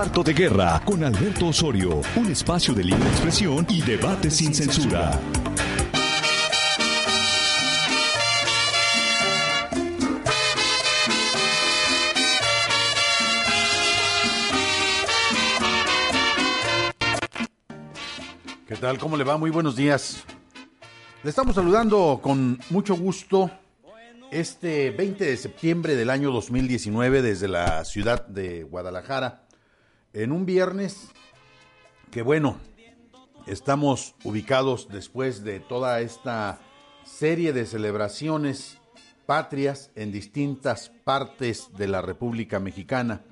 Cuarto de Guerra con Alberto Osorio, un espacio de libre expresión y debate sin censura. ¿Qué tal? ¿Cómo le va? Muy buenos días. Le estamos saludando con mucho gusto este 20 de septiembre del año 2019 desde la ciudad de Guadalajara, en un viernes que bueno, estamos ubicados después de toda esta serie de celebraciones patrias en distintas partes de la República Mexicana.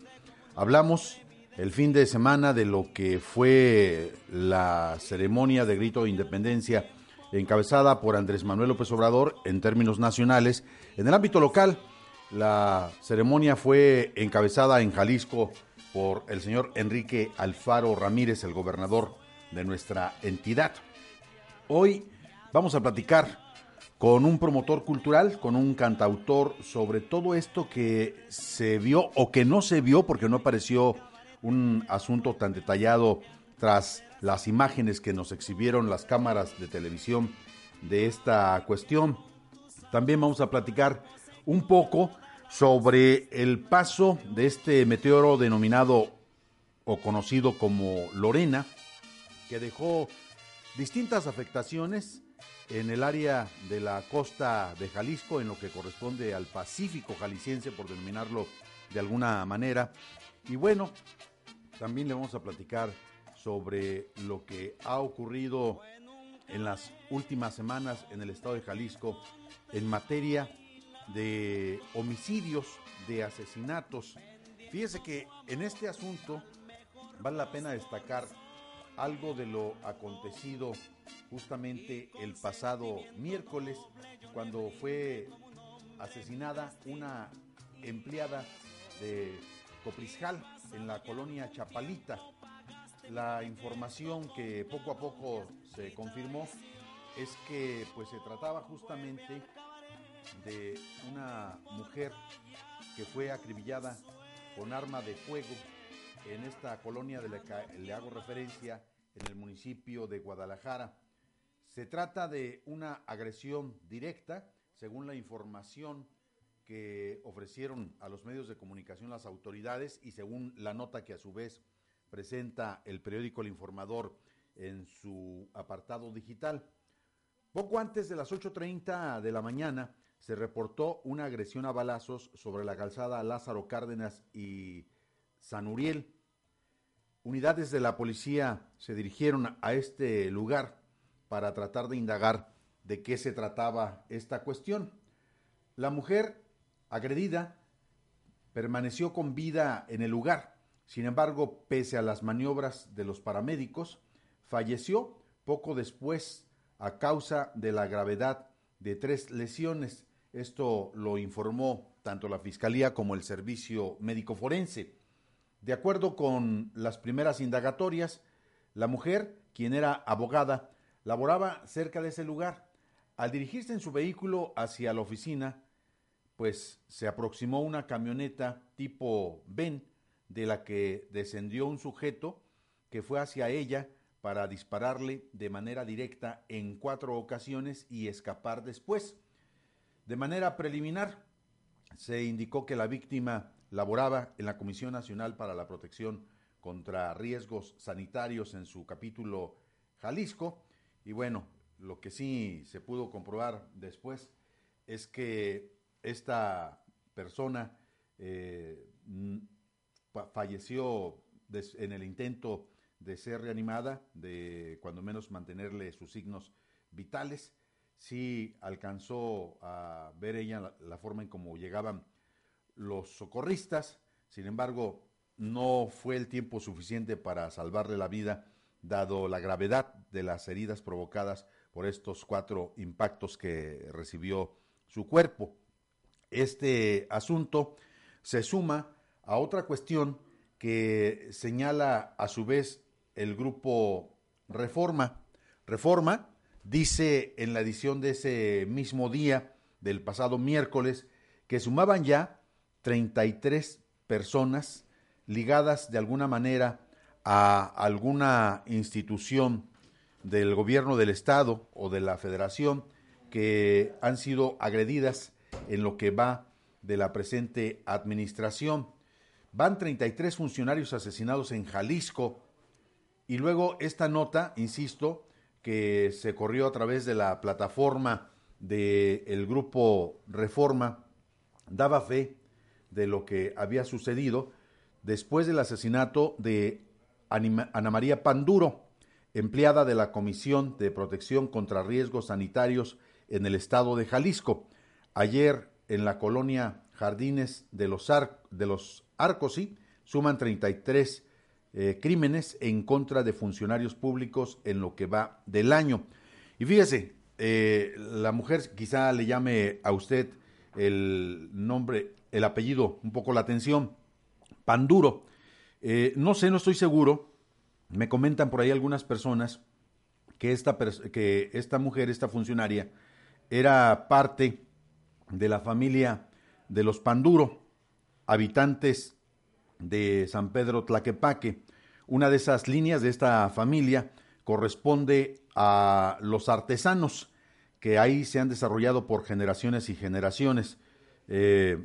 Hablamos el fin de semana de lo que fue la ceremonia de grito de independencia encabezada por Andrés Manuel López Obrador en términos nacionales. En el ámbito local, la ceremonia fue encabezada en Jalisco por el señor Enrique Alfaro Ramírez, el gobernador de nuestra entidad. Hoy vamos a platicar con un promotor cultural, con un cantautor sobre todo esto que se vio o que no se vio porque no apareció un asunto tan detallado tras las imágenes que nos exhibieron las cámaras de televisión de esta cuestión. También vamos a platicar un poco sobre el paso de este meteoro denominado o conocido como Lorena, que dejó distintas afectaciones en el área de la costa de Jalisco, en lo que corresponde al Pacífico jalisciense, por denominarlo de alguna manera. Y bueno, también le vamos a platicar sobre lo que ha ocurrido en las últimas semanas en el estado de Jalisco en materia de homicidios, de asesinatos. Fíjese que en este asunto vale la pena destacar algo de lo acontecido justamente el pasado miércoles cuando fue asesinada una empleada de Coprisjal en la colonia Chapalita. La información que poco a poco se confirmó es que pues se trataba justamente de una mujer que fue acribillada con arma de fuego en esta colonia de la que le hago referencia en el municipio de Guadalajara. Se trata de una agresión directa, según la información que ofrecieron a los medios de comunicación las autoridades y según la nota que a su vez presenta el periódico El Informador en su apartado digital. Poco antes de las 8.30 de la mañana se reportó una agresión a balazos sobre la calzada Lázaro Cárdenas y San Uriel. Unidades de la policía se dirigieron a este lugar para tratar de indagar de qué se trataba esta cuestión. La mujer agredida, permaneció con vida en el lugar. Sin embargo, pese a las maniobras de los paramédicos, falleció poco después a causa de la gravedad de tres lesiones. Esto lo informó tanto la Fiscalía como el Servicio Médico Forense. De acuerdo con las primeras indagatorias, la mujer, quien era abogada, laboraba cerca de ese lugar. Al dirigirse en su vehículo hacia la oficina, pues se aproximó una camioneta tipo Ben de la que descendió un sujeto que fue hacia ella para dispararle de manera directa en cuatro ocasiones y escapar después. De manera preliminar, se indicó que la víctima laboraba en la Comisión Nacional para la Protección contra Riesgos Sanitarios en su capítulo Jalisco. Y bueno, lo que sí se pudo comprobar después es que esta persona eh, falleció en el intento de ser reanimada, de cuando menos mantenerle sus signos vitales. Sí alcanzó a ver ella la, forma en cómo llegaban los socorristas, sin embargo, no fue el tiempo suficiente para salvarle la vida, dado la gravedad de las heridas provocadas por estos cuatro impactos que recibió su cuerpo. Este asunto se suma a otra cuestión que señala a su vez el grupo Reforma. Reforma dice en la edición de ese mismo día del pasado miércoles que sumaban ya 33 personas ligadas de alguna manera a alguna institución del gobierno del estado o de la federación que han sido agredidas en lo que va de la presente administración. Van 33 funcionarios asesinados en Jalisco y luego esta nota, insisto, que se corrió a través de la plataforma del grupo Reforma, daba fe de lo que había sucedido después del asesinato de Ana María Panduro, empleada de la Comisión de Protección contra Riesgos Sanitarios en el estado de Jalisco. Ayer en la colonia Jardines de los, de los Arcos, suman 33 eh, crímenes en contra de funcionarios públicos en lo que va del año. Y fíjese, eh, la mujer quizá le llame a usted el nombre, el apellido, un poco la atención, Panduro. Eh, no sé, no estoy seguro, me comentan por ahí algunas personas que esta, que esta mujer, esta funcionaria, era parte de la familia de los Panduro, habitantes de San Pedro Tlaquepaque. Una de esas líneas de esta familia corresponde a los artesanos que ahí se han desarrollado por generaciones y generaciones, eh,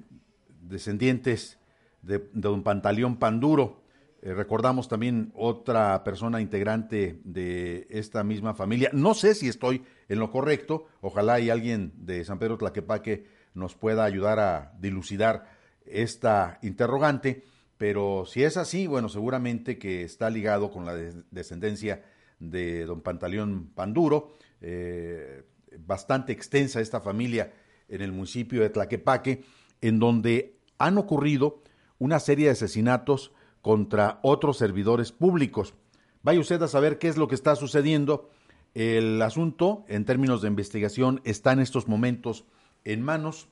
descendientes de, don Pantaleón Panduro, eh, recordamos también otra persona integrante de esta misma familia. No sé si estoy en lo correcto. Ojalá y alguien de San Pedro Tlaquepaque nos pueda ayudar a dilucidar esta interrogante. Pero si es así, bueno, seguramente que está ligado con la descendencia de don Pantaleón Panduro. Eh, bastante extensa esta familia en el municipio de Tlaquepaque, en donde han ocurrido una serie de asesinatos contra otros servidores públicos. Vaya usted a saber qué es lo que está sucediendo. El asunto, en términos de investigación, está en estos momentos en manos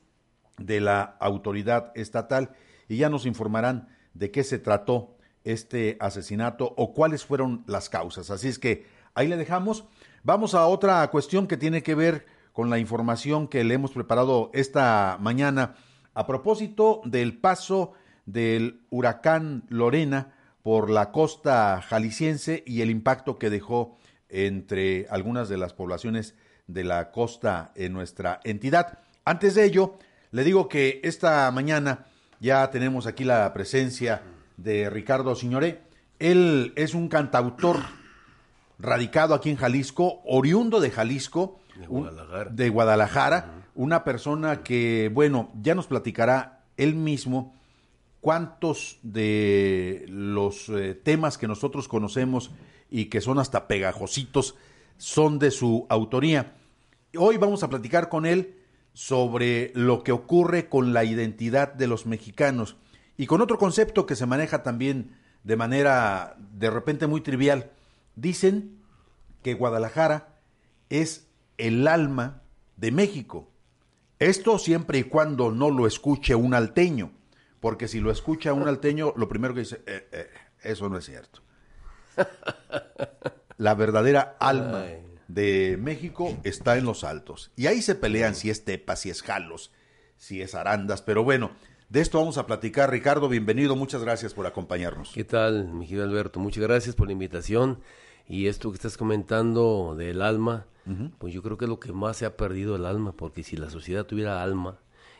de la autoridad estatal y ya nos informarán de qué se trató este asesinato o cuáles fueron las causas. Así es que ahí le dejamos. Vamos a otra cuestión que tiene que ver con la información que le hemos preparado esta mañana a propósito del paso del huracán Lorena por la costa jalisciense y el impacto que dejó entre algunas de las poblaciones de la costa en nuestra entidad. Antes de ello, le digo que esta mañana ya tenemos aquí la presencia de Ricardo Signoré. Él es un cantautor radicado aquí en Jalisco, oriundo de Jalisco, de Guadalajara, de Guadalajara una persona que, bueno, ya nos platicará él mismo cuántos de los eh, temas que nosotros conocemos y que son hasta pegajositos son de su autoría. Hoy vamos a platicar con él sobre lo que ocurre con la identidad de los mexicanos y con otro concepto que se maneja también de manera de repente muy trivial. Dicen que Guadalajara es el alma de México. Esto siempre y cuando no lo escuche un alteño porque si lo escucha un alteño, lo primero que dice, eh, eh, eso no es cierto. La verdadera alma de México está en los altos. Y ahí se pelean si es Tepa, si es Jalos, si es Arandas. Pero bueno, de esto vamos a platicar. Ricardo, bienvenido. Muchas gracias por acompañarnos. ¿Qué tal, mi querido Alberto? Muchas gracias por la invitación. Y esto que estás comentando del alma, pues yo creo que es lo que más se ha perdido el alma, porque si la sociedad tuviera alma,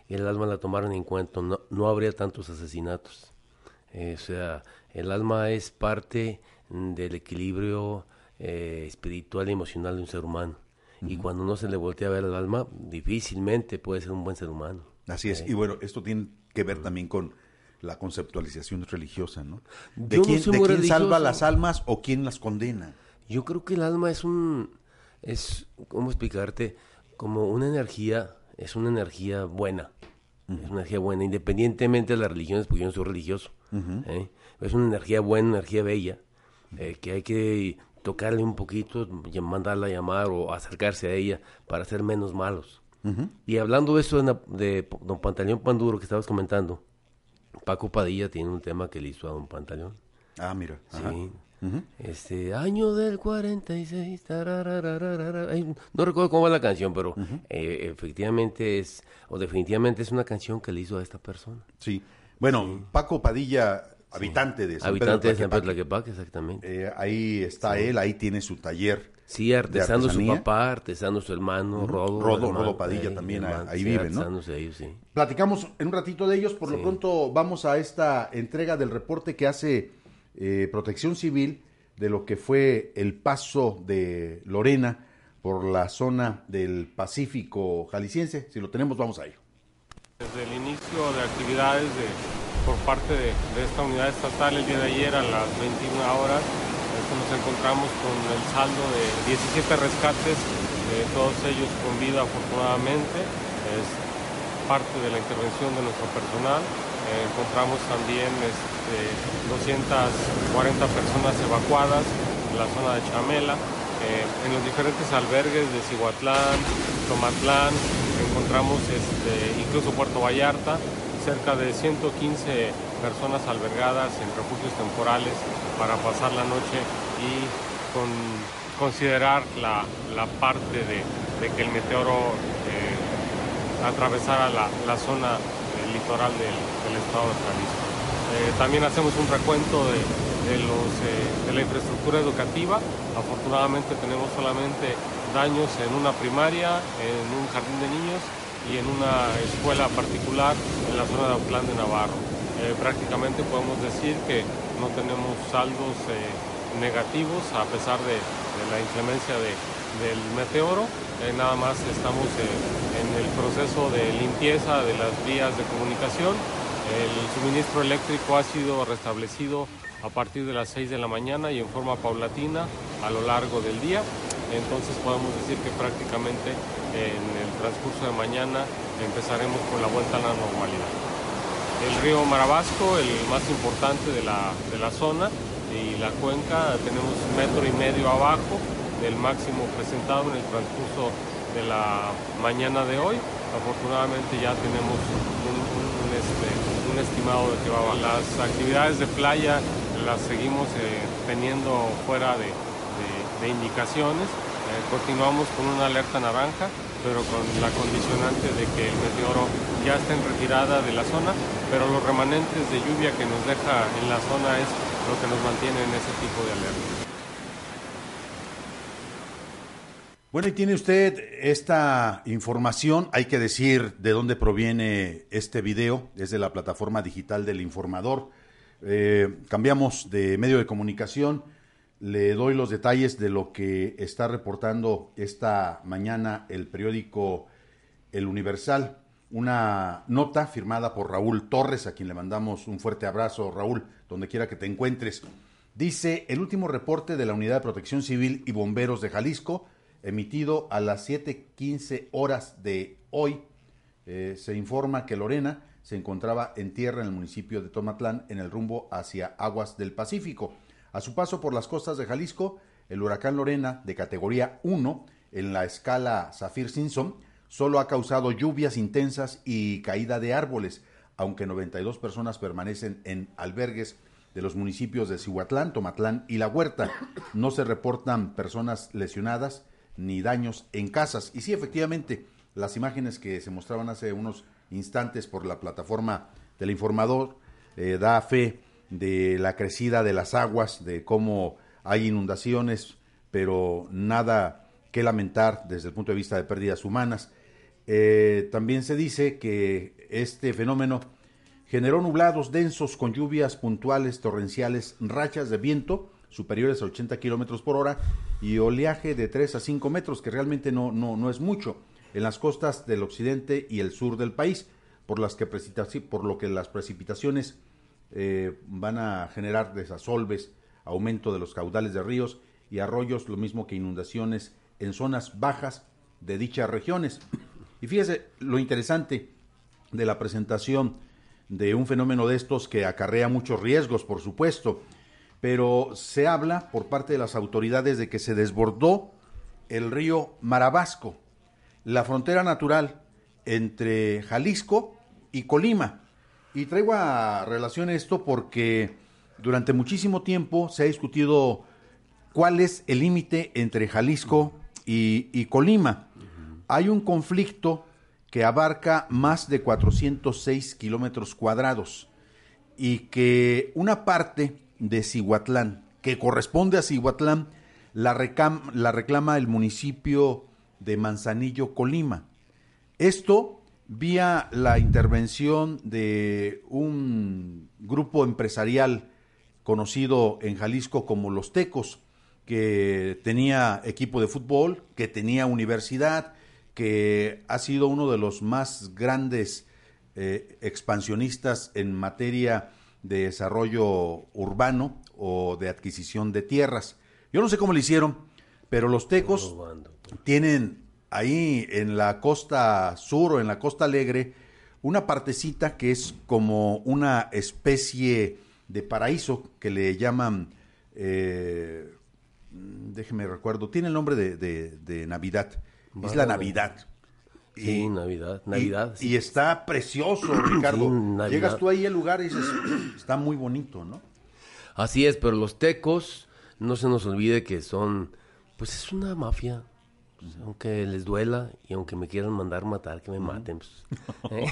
y el alma la tomaron en cuenta, no, no habría tantos asesinatos. Eh, o sea, el alma es parte del equilibrio eh, espiritual y emocional de un ser humano. Y cuando no se le voltea a ver el alma, difícilmente puede ser un buen ser humano. Así es. Y bueno, esto tiene que ver también con la conceptualización religiosa, ¿no? ¿De quién, ¿de quién salva las almas o quién las condena? Yo creo que el alma es un, es, ¿cómo explicarte? Como una energía es una energía buena. Es una energía buena, independientemente de las religiones, porque yo no soy religioso. ¿eh? Es una energía buena, una energía bella, eh, que hay que tocarle un poquito, mandarla a llamar o acercarse a ella para ser menos malos. Y hablando de eso de, Don Pantaleón Panduro que estabas comentando, Paco Padilla tiene un tema que le hizo a Don Pantaleón. Ah, mira. Sí. Este año del 46, no recuerdo cómo va la canción, pero eh, efectivamente es, o definitivamente es una canción que le hizo a esta persona. Sí. Bueno, Paco Padilla habitante de San Habitante de San Pedro Tlaquepaque. Exactamente. Eh, ahí está él, ahí tiene su taller. Sí, artesano su papá, artesano su hermano, Rodo. Rodo, hermano, Rodo Padilla también, hermano, ahí sí, vive, ¿no? artesanos de ellos, sí. Platicamos en un ratito de ellos, por lo pronto vamos a esta entrega del reporte que hace eh, Protección Civil de lo que fue el paso de Lorena por la zona del Pacífico jalisciense. Si lo tenemos, vamos a ello. Desde el inicio de actividades de, por parte de, esta unidad estatal el día de ayer a las 21 horas, este, nos encontramos con el saldo de 17 rescates, eh, todos ellos con vida afortunadamente. Es parte de la intervención de nuestro personal. Eh, encontramos también este, 240 personas evacuadas en la zona de Chamela. Eh, en los diferentes albergues de Cihuatlán, Tomatlán, encontramos este, incluso Puerto Vallarta, cerca de 115 personas albergadas en refugios temporales para pasar la noche y con, considerar la, la parte de, de que el meteoro eh, atravesara la, la zona litoral del, del estado de Jalisco. Eh, también hacemos un recuento de, de los, eh, de la infraestructura educativa. Afortunadamente tenemos solamente daños en una primaria, en un jardín de niños y en una escuela particular en la zona de Autlán de Navarro. Eh, prácticamente podemos decir que no tenemos saldos eh, negativos a pesar de, la inclemencia de- del meteoro. Eh, nada más estamos en el proceso de limpieza de las vías de comunicación. El suministro eléctrico ha sido restablecido a partir de las 6 de la mañana y en forma paulatina a lo largo del día. Entonces podemos decir que prácticamente en el transcurso de mañana empezaremos con la vuelta a la normalidad. El río Marabasco, el más importante de la, de la zona, y la cuenca tenemos un metro y medio abajo del máximo presentado en el transcurso de la mañana de hoy. Afortunadamente ya tenemos un, este, estimado de que va a bajar. Las actividades de playa las seguimos eh, teniendo fuera de, de- indicaciones. Eh, continuamos con una alerta naranja, pero con la condicionante de que el meteoro ya está en retirada de la zona, pero los remanentes de lluvia que nos deja en la zona es lo que nos mantiene en ese tipo de alerta. Bueno, y tiene usted esta información, hay que decir de dónde proviene este video, es de la plataforma digital del informador. Eh, cambiamos de medio de comunicación, le doy los detalles de lo que está reportando esta mañana el periódico El Universal, una nota firmada por Raúl Torres, a quien le mandamos un fuerte abrazo, Raúl, donde quiera que te encuentres. Dice el último reporte de la Unidad de Protección Civil y Bomberos de Jalisco, emitido a las 7:15 horas de hoy. Eh, se informa que Lorena se encontraba en tierra en el municipio de Tomatlán en el rumbo hacia aguas del Pacífico. A su paso por las costas de Jalisco, el huracán Lorena, de categoría 1 en la escala Saffir-Simpson, solo ha causado lluvias intensas y caída de árboles, aunque 92 personas permanecen en albergues de los municipios de Cihuatlán, Tomatlán y La Huerta. No se reportan personas lesionadas ni daños en casas. Y sí, efectivamente, las imágenes que se mostraban hace unos instantes por la plataforma del informador eh, da fe de la crecida de las aguas, de cómo hay inundaciones, pero nada que lamentar desde el punto de vista de pérdidas humanas. Eh, también se dice que este fenómeno generó nublados densos con lluvias puntuales, torrenciales, rachas de viento superiores a 80 kilómetros por hora y oleaje de 3 a 5 metros, que realmente no, no, no es mucho, en las costas del occidente y el sur del país, por, las que por lo que las precipitaciones eh, van a generar desasolves, aumento de los caudales de ríos y arroyos, lo mismo que inundaciones en zonas bajas de dichas regiones. Y fíjese lo interesante de la presentación de un fenómeno de estos que acarrea muchos riesgos, por supuesto, pero se habla por parte de las autoridades de que se desbordó el río Marabasco, la frontera natural entre Jalisco y Colima. Y traigo a relación esto porque durante muchísimo tiempo se ha discutido cuál es el límite entre Jalisco y, y Colima. Hay un conflicto que abarca más de 406 kilómetros cuadrados y que una parte de Cihuatlán, que corresponde a Cihuatlán, la, la reclama el municipio de Manzanillo, Colima. Esto vía la intervención de un grupo empresarial conocido en Jalisco como Los Tecos, que tenía equipo de fútbol, que tenía universidad, que ha sido uno de los más grandes eh, expansionistas en materia de desarrollo urbano o de adquisición de tierras. Yo no sé cómo lo hicieron, pero los tecos tienen ahí en la costa sur o en la costa alegre una partecita que es como una especie de paraíso que le llaman, eh, déjeme recuerdo, tiene el nombre de, Navidad, es la Navidad. Sí, Navidad, Navidad. Y, está precioso, Ricardo. Llegas tú ahí al lugar y dices, está muy bonito, ¿no? Así es, pero los tecos, no se nos olvide que son, pues es una mafia. Pues, aunque les duela y aunque me quieran mandar matar, que me maten. Pues, ¿eh?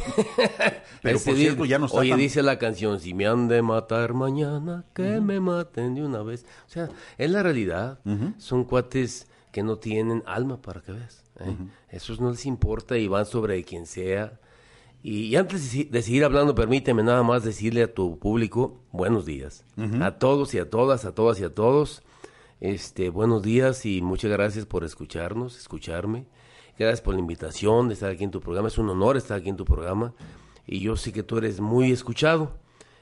Pero por cierto, ya no está Oye, dice la canción, si me han de matar mañana, que me maten de una vez. O sea, es la realidad. Son cuates que no tienen alma para que veas. ¿eh? Esos no les importa y van sobre quien sea. Y, antes de seguir hablando, permíteme nada más decirle a tu público buenos días. A todos y a todas, a todas y a todos. Este, buenos días y muchas gracias por escucharnos, escucharme. Gracias por la invitación de estar aquí en tu programa. Es un honor estar aquí en tu programa. Y yo sé que tú eres muy escuchado.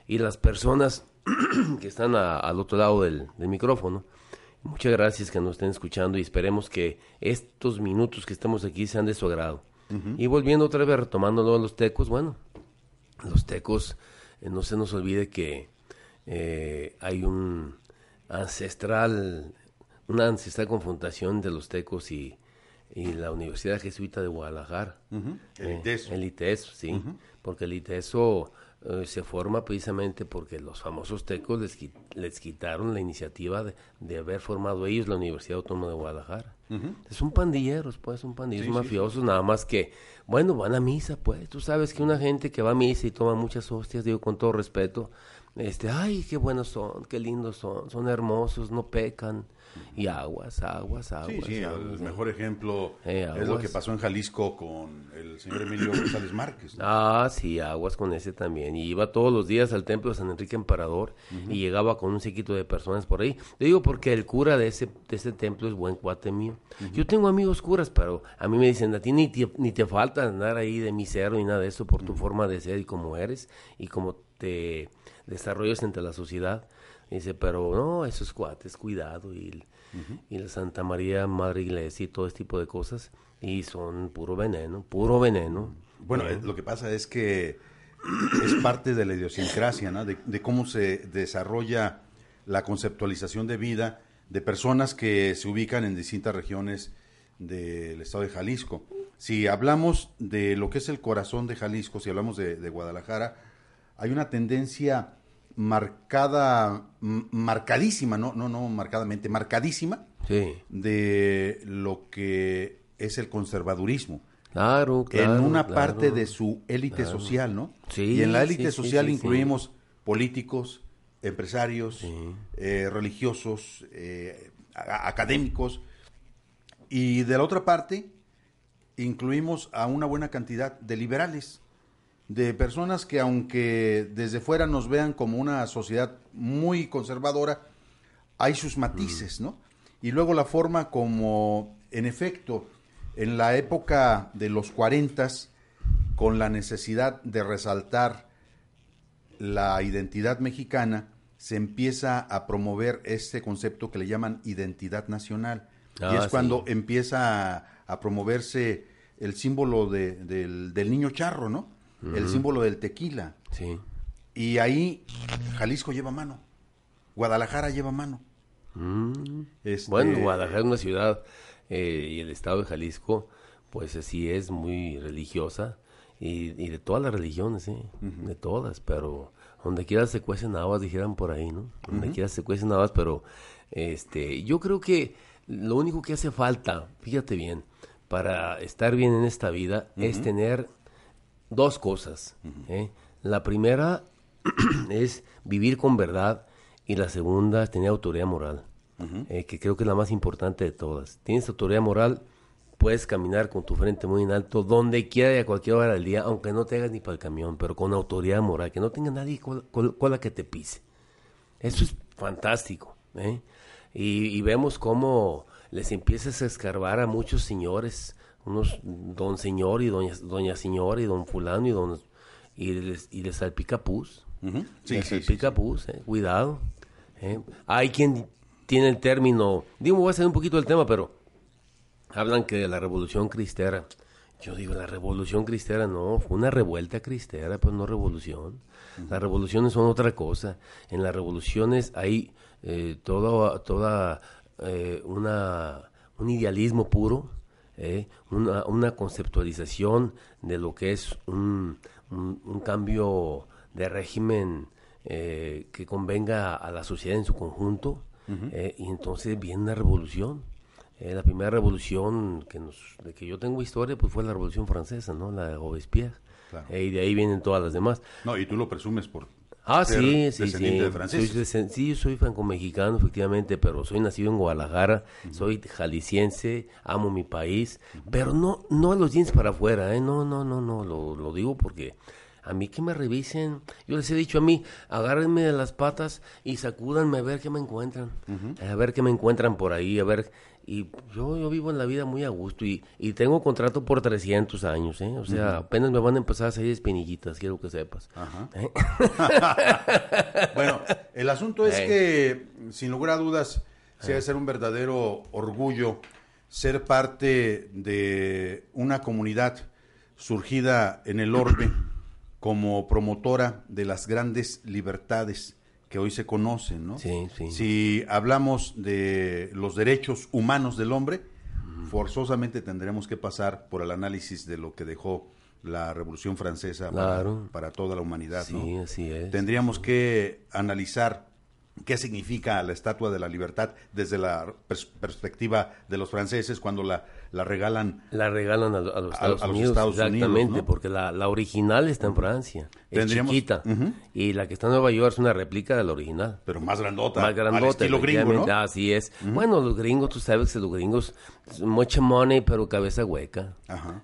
Y las personas que están al otro lado del, micrófono, muchas gracias que nos estén escuchando y esperemos que estos minutos que estamos aquí sean de su agrado. Y volviendo otra vez, retomándolo a los tecos, bueno, los tecos, eh, no se nos olvide que eh, hay un ancestral, una ancestral confrontación de los tecos y, la Universidad Jesuita de Guadalajara. El eh, sí, porque el ITESO eh, se forma precisamente porque los famosos tecos les, les quitaron la iniciativa de, haber formado ellos la Universidad Autónoma de Guadalajara. Son pandilleros, pues, son pandilleros mafiosos, nada más que, bueno, van a misa, pues, tú sabes que una gente que va a misa y toma muchas hostias, digo con todo respeto, este, ay, qué buenos son, qué lindos son, son hermosos, no pecan. Y aguas, aguas, aguas. Sí, sí, el mejor ejemplo eh, es lo que pasó en Jalisco con el señor Emilio González Márquez. Ah, sí, aguas con ese también. Y iba todos los días al templo de San Enrique Emperador y llegaba con un sequito de personas por ahí. Te digo porque el cura de ese, de ese templo es buen cuate mío. Yo tengo amigos curas, pero a mí me dicen, a ti ni te, ni te falta andar ahí de misero ni nada de eso por tu forma de ser y como eres y como te desarrollos entre la sociedad. Dice, pero no, esos cuates, cuidado, y, y la Santa María, Madre Iglesia y todo este tipo de cosas, y son puro veneno, puro veneno. Bueno, lo que pasa es que es parte de la idiosincrasia, ¿no? De, de, cómo se desarrolla la conceptualización de vida de personas que se ubican en distintas regiones del estado de Jalisco. Si hablamos de lo que es el corazón de Jalisco, si hablamos de, de Guadalajara, hay una tendencia marcada, marcadísima, no, no, no marcadamente, marcadísima de lo que es el conservadurismo. Claro, claro. En una parte de su élite social, ¿no? Sí, y en la élite social incluimos políticos, empresarios, eh, religiosos, eh, académicos. Y de la otra parte, incluimos a una buena cantidad de liberales de personas que aunque desde fuera nos vean como una sociedad muy conservadora, hay sus matices, ¿no? Y luego la forma como, en efecto, en la época de los cuarentas, con la necesidad de resaltar la identidad mexicana, se empieza a promover este concepto que le llaman identidad nacional. y ah, es cuando empieza a, promoverse el símbolo del, del niño charro, ¿no? El símbolo del tequila. Sí. Y ahí Jalisco lleva mano, Guadalajara lleva mano. Mm. Este, bueno, Guadalajara es una ciudad eh, y el estado de Jalisco, pues así es muy religiosa y, de todas las religiones, ¿eh? de todas, pero donde quiera se cuecen habas, dijeran por ahí, ¿no? Donde quiera se cuecen habas, pero este, yo creo que lo único que hace falta, fíjate bien, para estar bien en esta vida es tener dos cosas. ¿eh? La primera, es vivir con verdad y la segunda es tener autoridad moral, eh, que creo que es la más importante de todas. Tienes autoridad moral, puedes caminar con tu frente muy en alto, donde quiera y a cualquier hora del día, aunque no te hagas ni para el camión, pero con autoridad moral, que no tenga nadie con la que te pise. Eso es fantástico. ¿eh? Y, vemos cómo les empiezas a escarbar a muchos señores, unos don señor y doña, doña señora y don fulano y don... Y les, y les salpica pus. les salpica pus, ¿eh? cuidado. ¿eh? Hay quien tiene el término, digo, voy a hacer un poquito el tema, pero hablan que de la revolución cristera. Yo digo, la revolución cristera no, fue una revuelta cristera, pues no revolución. Las revoluciones son otra cosa. En las revoluciones hay eh, todo, toda eh, una, un idealismo puro, eh, una, una, conceptualización de lo que es un, un, cambio de régimen eh, que convenga a la sociedad en su conjunto. y entonces viene una revolución. la primera revolución que, nos, de que yo tengo historia pues fue la revolución francesa, ¿no? La de Robespierre. y de ahí vienen todas las demás. No, y tú lo presumes por Ah, sí, sí, sí. Soy, sí, soy franco-mexicano, efectivamente, pero soy nacido en Guadalajara, soy jalisciense, amo mi país, pero no no a los jeans para afuera, ¿eh? No, no, no, no, lo, lo digo porque a mí que me revisen. Yo les he dicho a mí, agárrenme de las patas y sacúdanme a ver qué me encuentran. A ver qué me encuentran por ahí, a ver y yo, yo vivo en la vida muy a gusto y, y tengo contrato por 300 años, ¿eh? O sea, apenas me van a empezar a salir espinillitas, quiero que sepas. ¿Eh? bueno, el asunto es que, sin lugar a dudas, se debe ser un verdadero orgullo ser parte de una comunidad surgida en el orbe como promotora de las grandes libertades que hoy se conocen, ¿no? Sí, sí. Si hablamos de los derechos humanos del hombre, forzosamente tendremos que pasar por el análisis de lo que dejó la Revolución Francesa para, toda la humanidad, sí, así es. Tendríamos que analizar qué significa la Estatua de la Libertad desde la perspectiva de los franceses cuando la, la regalan. La regalan a, los, Estados Unidos, exactamente, porque la, la, original está en Francia, es chiquita, y la que está en Nueva York es una réplica de la original. Pero más grandota, más grandota, estilo gringo, ¿no? Así es. Bueno, los gringos, tú sabes que los gringos, mucha money, pero cabeza hueca,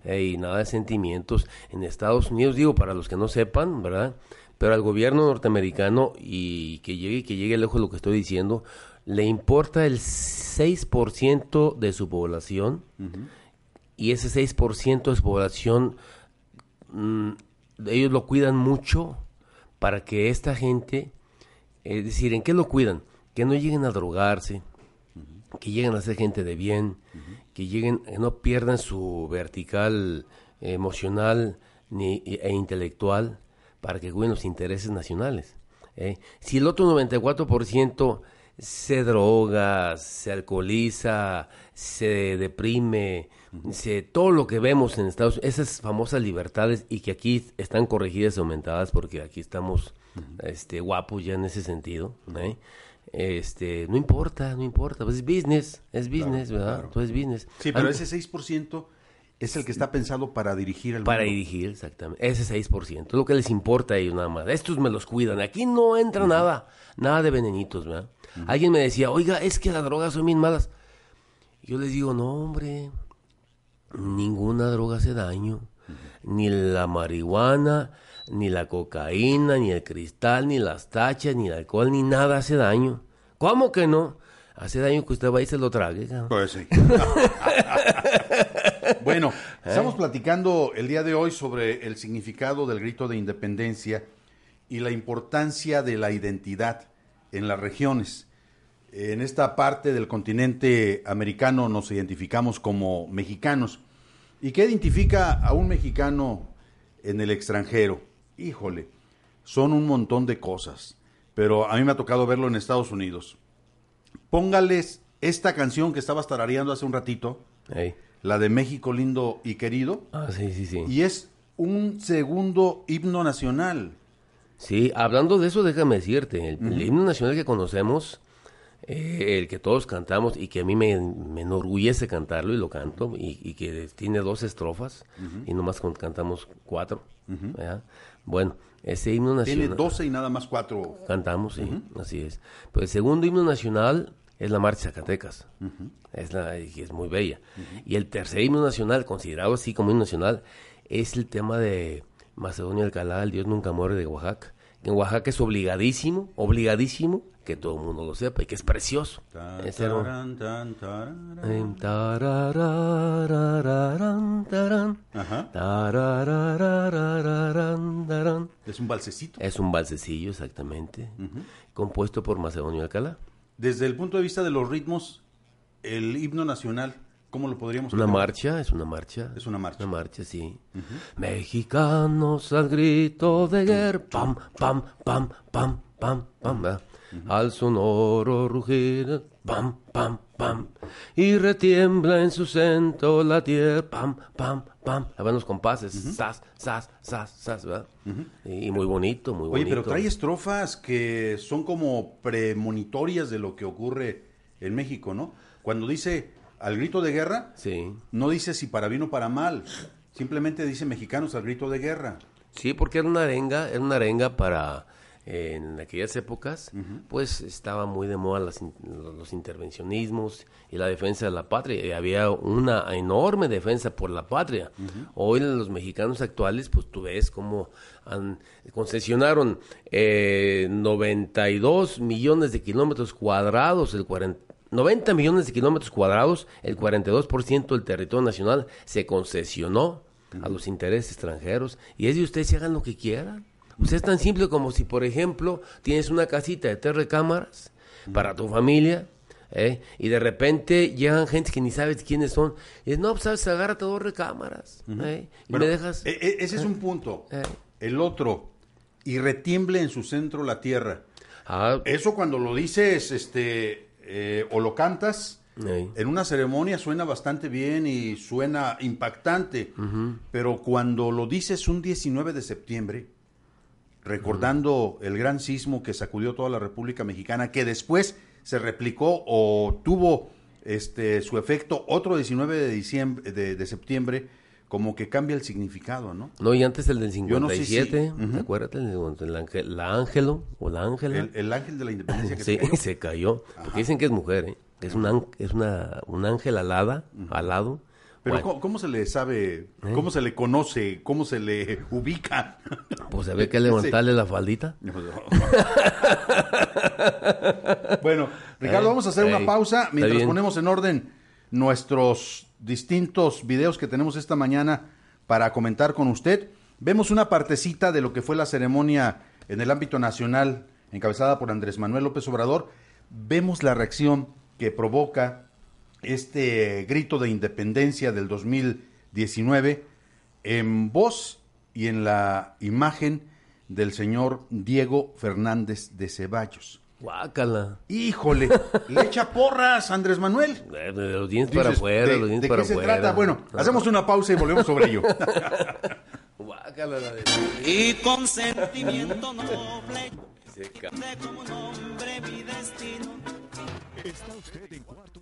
y nada de sentimientos. En Estados Unidos, digo, para los que no sepan, ¿verdad?, pero al gobierno norteamericano, y que llegue, que llegue lejos lo que estoy diciendo, le importa el 6% de su población, y ese 6% de su población, mm, ellos lo cuidan mucho para que esta gente, es decir, ¿en qué lo cuidan? Que no lleguen a drogarse, que lleguen a ser gente de bien, que lleguen, que no pierdan su vertical emocional ni, e intelectual, para que cuiden los intereses nacionales. ¿eh? Si el otro 94% se droga, se alcoholiza, se deprime, se, todo lo que vemos en Estados Unidos, esas famosas libertades y que aquí están corregidas y aumentadas porque aquí estamos este, guapos ya en ese sentido, ¿eh? este, no importa, no importa, pues es business, es business, ¿verdad? Todo es business. Sí, pero ese 6% es el que está pensado para dirigir el Para dirigir, exactamente. Ese 6%. Lo que les importa a ellos nada más. Estos me los cuidan. Aquí no entra nada. Nada de venenitos, ¿verdad? Alguien me decía, oiga, es que las drogas son bien malas. Yo les digo, no, hombre. Ninguna droga hace daño. Ni la marihuana, ni la cocaína, ni el cristal, ni las tachas, ni el alcohol, ni nada hace daño. ¿Cómo que no? Hace daño que usted vaya y se lo trague. Pues sí. bueno, estamos platicando el día de hoy sobre el significado del grito de independencia y la importancia de la identidad en las regiones. En esta parte del continente americano nos identificamos como mexicanos. ¿Y qué identifica a un mexicano en el extranjero? Híjole, son un montón de cosas, pero a mí me ha tocado verlo en Estados Unidos. Póngales esta canción que estabas tarareando hace un ratito, la de México lindo y querido. Ah, sí, sí, sí. Y es un segundo himno nacional. Sí, hablando de eso, déjame decirte, el, himno nacional que conocemos eh, el que todos cantamos y que a mí me, me enorgullece cantarlo y lo canto, y, y que tiene dos estrofas y nomás cantamos cuatro. Bueno, ese himno nacional. Tiene 12 y nada más cuatro. Cantamos, sí, así es. Pero el segundo himno nacional es la Marcha Zacatecas. Es la y es muy bella. Y el tercer himno nacional, considerado así como himno nacional, es el tema de Macedonio Alcalá, el Dios nunca muere de Oaxaca. En Oaxaca es obligadísimo, obligadísimo que todo el mundo lo sepa y que es precioso. Em. Es un balsecito. Es un balsecillo, exactamente, compuesto por Macedonio Alcalá. Desde el punto de vista de los ritmos, el himno nacional, ¿cómo lo podríamos Una marcha, es una marcha. Es una marcha. Una marcha, sí. Mexicanos al grito de guerra, pam, pam, pam, pam, pam, pam, ¿verdad? Al sonoro rugir, pam, pam, pam, y retiembla en su centro la tierra, pam, pam, pam. Ahí van los compases, sas, sas, sas, sas, ¿verdad? y, y muy bonito, muy Oye, bonito. pero trae estrofas que son como premonitorias de lo que ocurre en México, ¿no? Cuando dice al grito de guerra, Sí. no dice si para bien o para mal, simplemente dice mexicanos al grito de guerra. Sí, porque era una arenga, era una arenga para en aquellas épocas, pues estaba muy de moda las los intervencionismos y la defensa de la patria. Y había una enorme defensa por la patria. Hoy los mexicanos actuales, pues tú ves cómo han, concesionaron eh, 92 millones de kilómetros cuadrados, el 40 90 millones de kilómetros cuadrados, el 42% del territorio nacional se concesionó a los intereses extranjeros y es de ustedes se hagan lo que quieran. Sea, es tan simple como si, por ejemplo, tienes una casita de tres recámaras para tu familia ¿eh? y de repente llegan gente que ni sabes quiénes son y dices, no, pues sabes, agárrate dos recámaras ¿eh? y Bueno, me dejas... e- e- ese es un punto. Eh. El otro, y retiemble en su centro la tierra. Ah, Eso cuando lo dices, este, eh, o lo cantas, en una ceremonia suena bastante bien y suena impactante, pero cuando lo dices un 19 de septiembre, recordando el gran sismo que sacudió toda la República Mexicana, que después se replicó o tuvo este su efecto otro 19 de diciembre de, de septiembre, como que cambia el significado, ¿no? No, y antes el del Yo no sé si- 57, Ujú. acuérdate, el, el ángel- la Ángelo o la Ángela. El, el ángel de la independencia que Sí, se cayó. se cayó. Porque dicen que es mujer, ¿eh? Es, un es una, un ángel alada, alado. Pero Bueno, ¿cómo, cómo se le sabe, cómo se le conoce, cómo se le ubica? pues se ve que levantarle la faldita. bueno, Ricardo, Eh, vamos a hacer una pausa mientras ponemos en orden nuestros distintos videos que tenemos esta mañana para comentar con usted. Vemos una partecita de lo que fue la ceremonia en el ámbito nacional encabezada por Andrés Manuel López Obrador. Vemos la reacción que provoca este grito de independencia del 2019 en voz y en la imagen del señor Diego Fernández de Ceballos. Guácala. Híjole, le echa porras Andrés Manuel. Eh, De los dientes para afuera, ¿de, los dientes de para qué se afuera. trata? Bueno, hacemos una pausa y volvemos sobre ello. Guácala la de... y con sentimiento noble de como un hombre mi destino. Está usted en Cuarto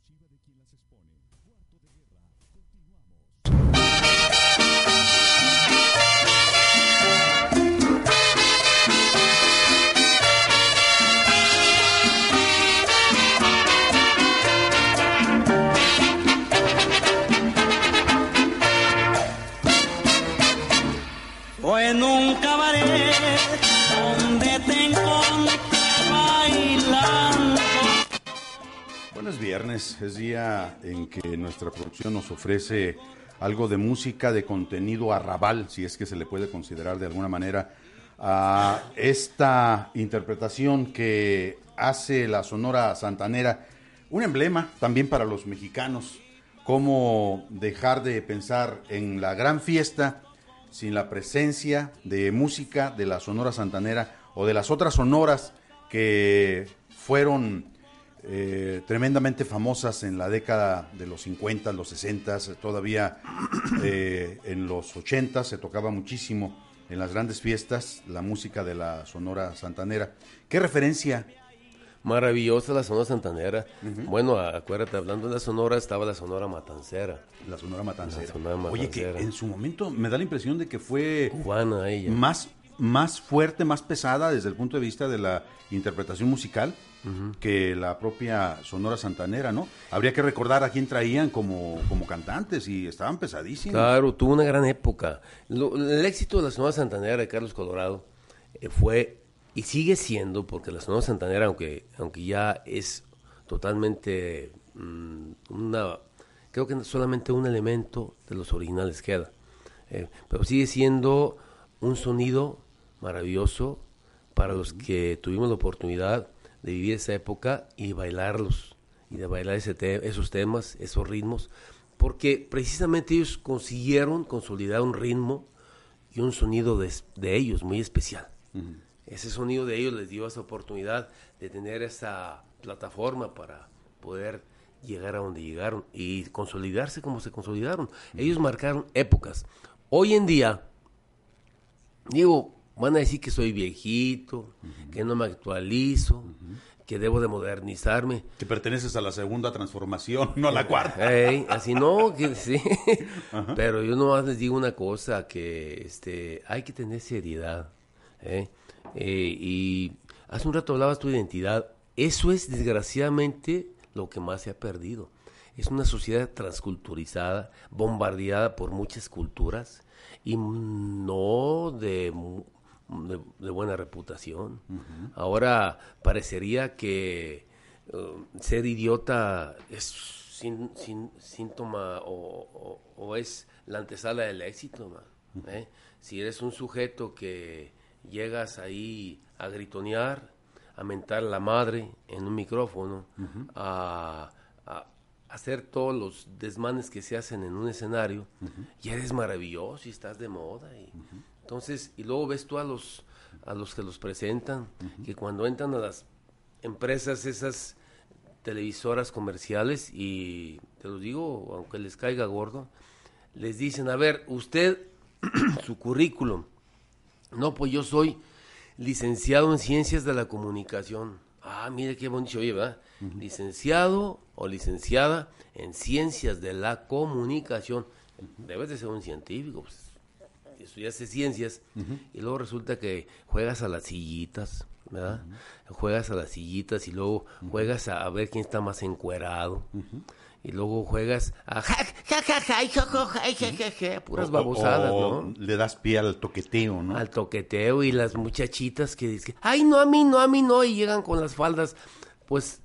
exclusiva de quien las expone. Cuarto de Guerra. En que nuestra producción nos ofrece algo de música de contenido arrabal, si es que se le puede considerar de alguna manera, a esta interpretación que hace la Sonora Santanera, un emblema también para los mexicanos, cómo dejar de pensar en la gran fiesta sin la presencia de música de la Sonora Santanera o de las otras sonoras que fueron eh, tremendamente famosas en la década de los 50, los 60, todavía eh, en los 80 se tocaba muchísimo en las grandes fiestas la música de la Sonora Santanera. ¿Qué referencia? Maravillosa la Sonora Santanera. Bueno, acuérdate, hablando de la Sonora, estaba la Sonora Matancera. La Sonora Matancera. La Sonora Oye, que en su momento me da la impresión de que fue ella. más, más fuerte, más pesada desde el punto de vista de la interpretación musical que la propia Sonora Santanera, ¿no? Habría que recordar a quién traían como, como cantantes y estaban pesadísimos. Claro, tuvo una gran época. Lo- el éxito de la Sonora Santanera de Carlos Colorado eh, fue y sigue siendo, porque la Sonora Santanera, aunque, aunque ya es totalmente mm, una, creo que solamente un elemento de los originales queda, eh, pero sigue siendo un sonido maravilloso para los que tuvimos la oportunidad de vivir esa época y bailarlos, y de bailar ese te- esos temas, esos ritmos, porque precisamente ellos consiguieron consolidar un ritmo y un sonido de, de ellos muy especial. Ese sonido de ellos les dio esa oportunidad de tener esa plataforma para poder llegar a donde llegaron y consolidarse como se consolidaron. Ellos marcaron épocas. Hoy en día, digo, van a decir que soy viejito, que no me actualizo, que debo de modernizarme. Que perteneces a la segunda transformación, no a la cuarta. Ey, así no, que sí. Pero yo nomás les digo una cosa, que este, hay que tener seriedad. ¿eh? Eh, y hace un rato hablabas tu identidad. Eso es desgraciadamente lo que más se ha perdido. Es una sociedad transculturizada, bombardeada por muchas culturas y no de, de, de buena reputación. Ahora parecería que eh, ser idiota es sin- sin- síntoma o, o- o es la antesala del éxito. man, ¿eh? Si eres un sujeto que llegas ahí a gritonear, a mentar la madre en un micrófono, a, a hacer todos los desmanes que se hacen en un escenario, ya eres maravilloso y estás de moda. Y, Entonces, y luego ves tú a los, a los que los presentan, que cuando entran a las empresas esas televisoras comerciales, y te lo digo, aunque les caiga gordo, les dicen, a ver, usted, su currículum, no, pues yo soy licenciado en Ciencias de la Comunicación. Ah, mire qué bonito, oye, ¿verdad? Licenciado o licenciada en Ciencias de la Comunicación. Debes de ser un científico, pues, estudiaste ciencias uh -huh. y luego resulta que juegas a las sillitas, ¿verdad? Uh -huh. Juegas a las sillitas y luego juegas a, a ver quién está más encuerado. Uh -huh. Y luego juegas a puras babosadas, ¿no? Le das pie al toqueteo, ¿no? Al toqueteo y las muchachitas que dicen, ay, no, a mí, no, a mí, no, y llegan con las faldas, pues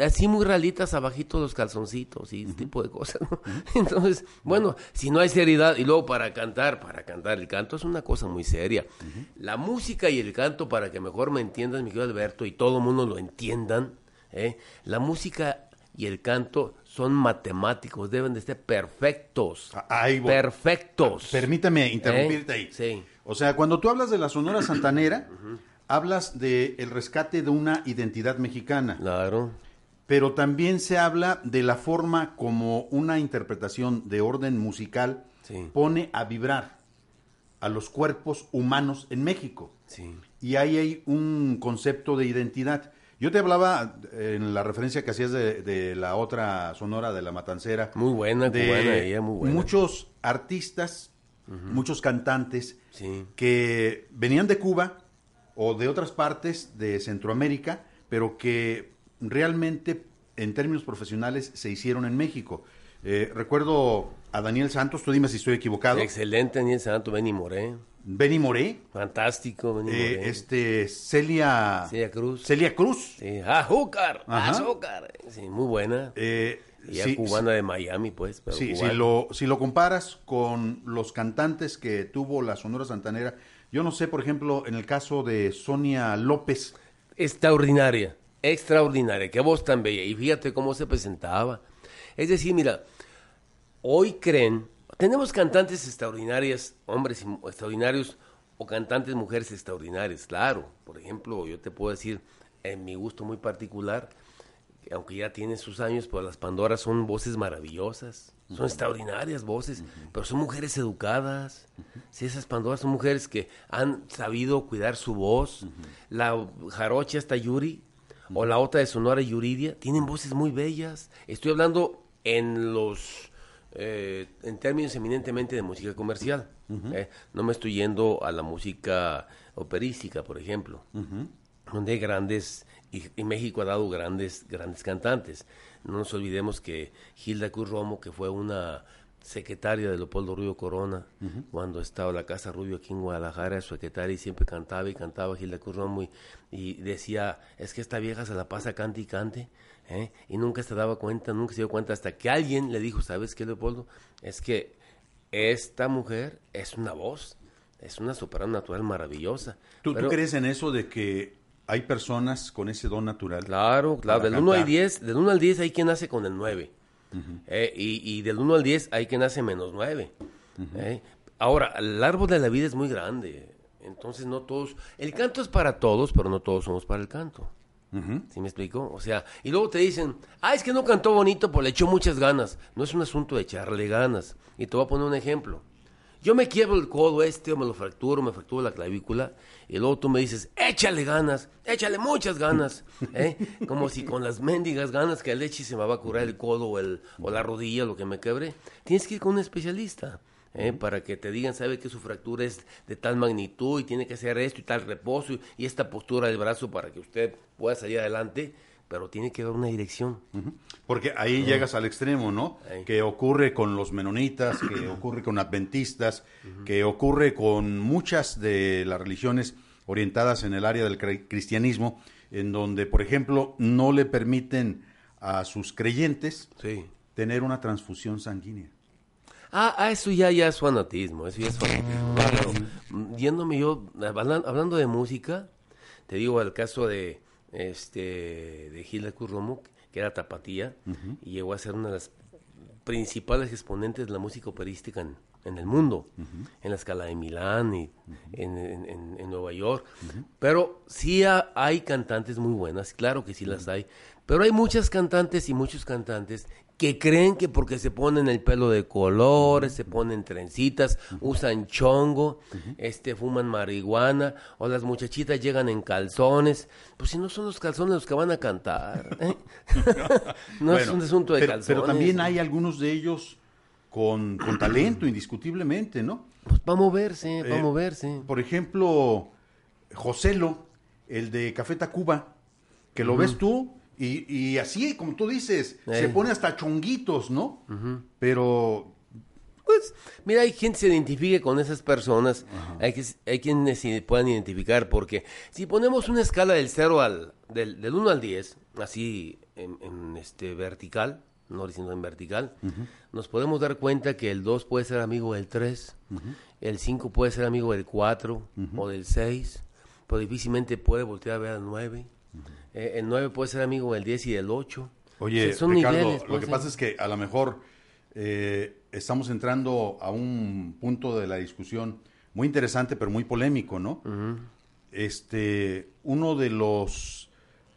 así muy ralitas abajito los calzoncitos y ese tipo de cosas, ¿no? Entonces, bueno, si no hay seriedad, y luego para cantar, para cantar, el canto es una cosa muy seria. La música y el canto, para que mejor me entiendan, mi querido Alberto, y todo el mundo lo entiendan, ¿eh? la música y el canto son matemáticos, deben de ser perfectos. Ah, ahí voy. Perfectos. Permítame interrumpirte ¿Eh? ahí. Sí. O sea, cuando tú hablas de la Sonora Santanera, hablas de el rescate de una identidad mexicana, Claro. pero también se habla de la forma como una interpretación de orden musical Sí. pone a vibrar a los cuerpos humanos en México. Sí. Y ahí hay un concepto de identidad. Yo te hablaba eh, en la referencia que hacías de, de la otra sonora de la Matancera. Muy buena, de cubana, ella muy buena. muchos artistas, muchos cantantes Sí. que venían de Cuba o de otras partes de Centroamérica, pero que realmente en términos profesionales se hicieron en México. Eh, recuerdo a Daniel Santos, tú dime si estoy equivocado. Excelente, Daniel Santo, Benny Moré. Benny Moré, Fantástico, Benny eh, Moré. este, Celia, Celia Cruz. Celia Cruz. Sí, azúcar, Ajá. azúcar. Sí, muy buena. Eh, Ella sí, cubana de Miami, pues. Pero Sí, cubana. si lo, si lo comparas con los cantantes que tuvo la Sonora Santanera, yo no sé, por ejemplo, en el caso de Sonia López, Extraordinaria, extraordinaria. Qué voz tan bella. Y fíjate cómo se presentaba. Es decir, mira, hoy creen, tenemos cantantes extraordinarias, hombres extraordinarios, o cantantes mujeres extraordinarias, claro. Por ejemplo, yo te puedo decir, en mi gusto muy particular, aunque ya tienen sus años, pero las Pandoras son voces maravillosas, son extraordinarias voces, pero son mujeres educadas. Sí, esas Pandoras son mujeres que han sabido cuidar su voz. La jarocha esta Yuri, o la otra de Sonora Yuridia, tienen voces muy bellas. Estoy hablando en los eh, en términos eminentemente de música comercial. eh, no me estoy yendo a la música operística, por ejemplo, donde hay grandes, y, y México ha dado grandes, grandes cantantes. No nos olvidemos que Hilda Cruz Romo, que fue una secretaria de Leopoldo Rubio Corona, cuando estaba la Casa Rubio aquí en Guadalajara, su secretaria, y siempre cantaba y cantaba Hilda Cruz Romo, y, y decía, es que esta vieja se la pasa cante y cante, ¿eh? y nunca se daba cuenta, nunca se dio cuenta, hasta que alguien le dijo, ¿sabes qué, Leopoldo? Es que esta mujer es una voz, es una soprano natural maravillosa. ¿tú, tú crees en eso de que hay personas con ese don natural? Claro, claro. Del 1 al cantar. 10, del 1 al 10 hay quien nace con el 9. Eh, y, y del 1 al 10 hay quien nace menos 9. Eh, Ahora, el árbol de la vida es muy grande. Entonces no todos... El canto es para todos, pero no todos somos para el canto. Ujú. ¿Sí me explico? O sea, y luego te dicen, ah, es que no cantó bonito, pues le echó muchas ganas. No es un asunto de echarle ganas. Y te voy a poner un ejemplo. Yo me quiebro el codo este, o me lo fracturo, me fracturo la clavícula, y luego tú me dices, échale ganas, échale muchas ganas, ¿eh? Como si con las mendigas ganas que le eche se me va a curar el codo o, el, o la rodilla, lo que me quebre. Tienes que ir con un especialista. ¿eh? para que te digan, sabe que su fractura es de tal magnitud y tiene que hacer esto y tal reposo y, y esta postura del brazo para que usted pueda salir adelante, pero tiene que haber una dirección. Porque ahí llegas al extremo, ¿no? Ahí. Que ocurre con los menonitas, que ocurre con adventistas, que ocurre con muchas de las religiones orientadas en el área del cristianismo, en donde, por ejemplo, no le permiten a sus creyentes Sí. tener una transfusión sanguínea. Ah, ah, eso ya, ya es fanatismo, eso ya es fanatismo. Claro. Mm, Yéndome yo, hablan- hablando de música, te digo el caso de este de Gilda Cruz Romo, que era tapatía, y llegó a ser una de las principales exponentes de la música operística en, en el mundo, en la escala de Milán y en, en- en- en Nueva York. Pero sí ha- hay cantantes muy buenas, claro que sí las hay, pero hay muchas cantantes y muchos cantantes que creen que porque se ponen el pelo de colores, se ponen trencitas, usan chongo, este fuman marihuana, o las muchachitas llegan en calzones, pues si no son los calzones los que van a cantar. ¿eh? no es un asunto de pero, calzones. Pero también hay algunos de ellos con, con talento, indiscutiblemente, ¿no? Pues para moverse, para Eh, moverse. Por ejemplo, Joselo, el de Café Tacuba, que lo ves tú y, y así, como tú dices, se pone hasta chonguitos, ¿no? Pero Pues, mira, hay quien se identifique con esas personas, hay, que, hay quienes se puedan identificar, porque si ponemos una escala del 0 al, del, del 1 al 10, así en, en, este vertical, no horizontal, en vertical, nos podemos dar cuenta que el 2 puede ser amigo del 3, el 5 puede ser amigo del 4 o del 6, pero difícilmente puede voltear a ver al 9, eh, el 9 puede ser amigo del 10 y del 8. Oye, O sea, son Ricardo, niveles, lo que pasa es que a lo mejor eh, estamos entrando a un punto de la discusión muy interesante, pero muy polémico, ¿no? Este, uno de los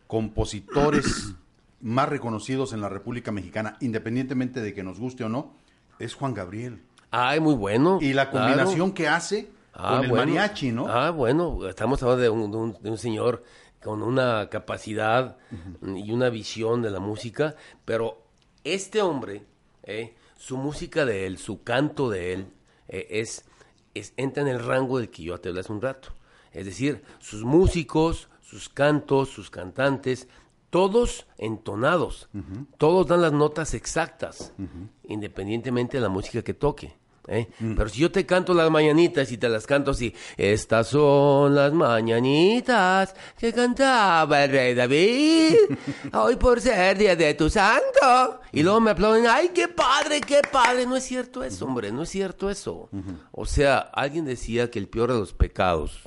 compositores más reconocidos en la República Mexicana, independientemente de que nos guste o no, es Juan Gabriel. Ay, muy bueno. Y la claro. combinación que hace Ah, con el bueno. mariachi, ¿no? Ah, bueno, estamos hablando de un, de un- de un señor con una capacidad y una visión de la música, pero este hombre, eh, su música de él, su canto de él, eh, es, es, entra en el rango del que yo te hablé hace un rato. Es decir, sus músicos, sus cantos, sus cantantes, todos entonados, todos dan las notas exactas, independientemente de la música que toque. ¿Eh? Pero si yo te canto las mañanitas y te las canto así, estas son las mañanitas que cantaba el rey David, hoy por ser día de tu santo. Y luego me aplauden, ay, qué padre, qué padre. No es cierto eso, hombre, no es cierto eso. O sea, alguien decía que el peor de los pecados,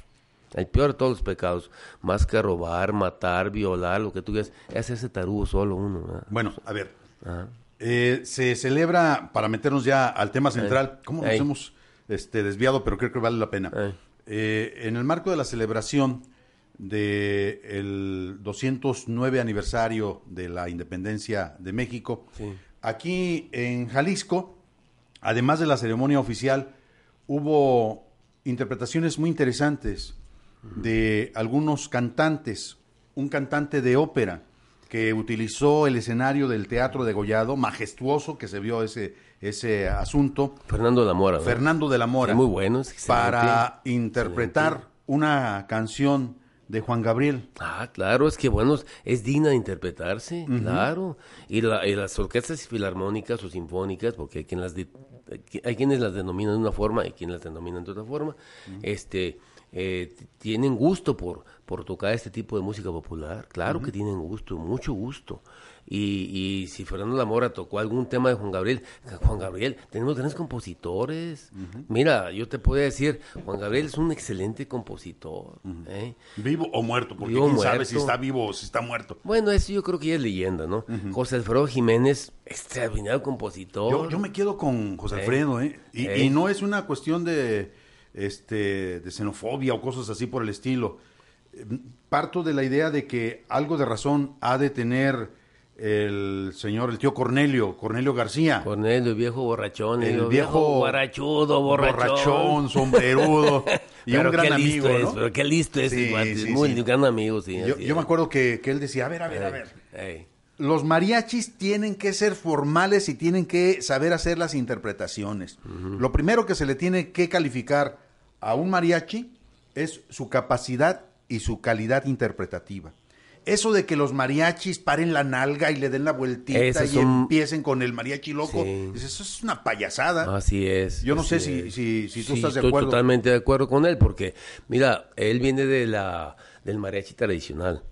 el peor de todos los pecados, más que robar, matar, violar, lo que tú quieras, es ese tarugo solo uno. ¿verdad? Bueno, a ver. Ajá. Eh, se celebra, para meternos ya al tema central, ¿cómo nos Ey. hemos este, desviado? Pero creo que vale la pena. Eh, en el marco de la celebración del 209 aniversario de la independencia de México, Sí. aquí en Jalisco, además de la ceremonia oficial, hubo interpretaciones muy interesantes de algunos cantantes. Un cantante de ópera que utilizó el escenario del Teatro de Gollado, majestuoso que se vio ese, ese asunto, Fernando la Mora. ¿no? Fernando de la Mora, muy bueno, es para interpretar una canción de Juan Gabriel. Ah, claro, es que bueno, es digna de interpretarse, claro. Y, la- y las orquestas filarmónicas o sinfónicas, porque hay, quien las de- hay quienes las denominan de una forma y quienes las denominan de otra forma, este, eh, tienen gusto por, por tocar este tipo de música popular, claro que tienen gusto, mucho gusto. Y, y si Fernando Lamora tocó algún tema de Juan Gabriel, Juan Gabriel, tenemos grandes compositores. Mira, yo te puedo decir, Juan Gabriel es un excelente compositor. ¿eh? Vivo o muerto, porque Vivo quién sabe si está vivo o si está muerto. Bueno, eso yo creo que ya es leyenda, ¿no? José Alfredo Jiménez, extraordinario compositor. Yo, yo me quedo con José Eh, Alfredo, ¿eh? Y, eh. y no es una cuestión de, este, de xenofobia o cosas así por el estilo. Parto de la idea de que algo de razón ha de tener el señor, el tío Cornelio, Cornelio García. Cornelio, el viejo borrachón, El el, viejo guarachudo, borrachón. borrachón, sombrerudo y pero un gran amigo, es, ¿no? pero qué listo es, Sí, igual, sí, muy sí. gran amigo, sí. Yo, me acuerdo que, que él decía, a ver, a ver, a ver. Ey, Los mariachis tienen que ser formales y tienen que saber hacer las interpretaciones. Lo primero que se le tiene que calificar a un mariachi es su capacidad y su calidad interpretativa. Eso de que los mariachis paren la nalga y le den la vueltita y un- empiecen con el mariachi loco, Sí. eso es una payasada. Así es. Yo no sé si- si- si tú Sí, estás de estoy acuerdo. totalmente de acuerdo con él, porque, mira, él viene de la del mariachi tradicional.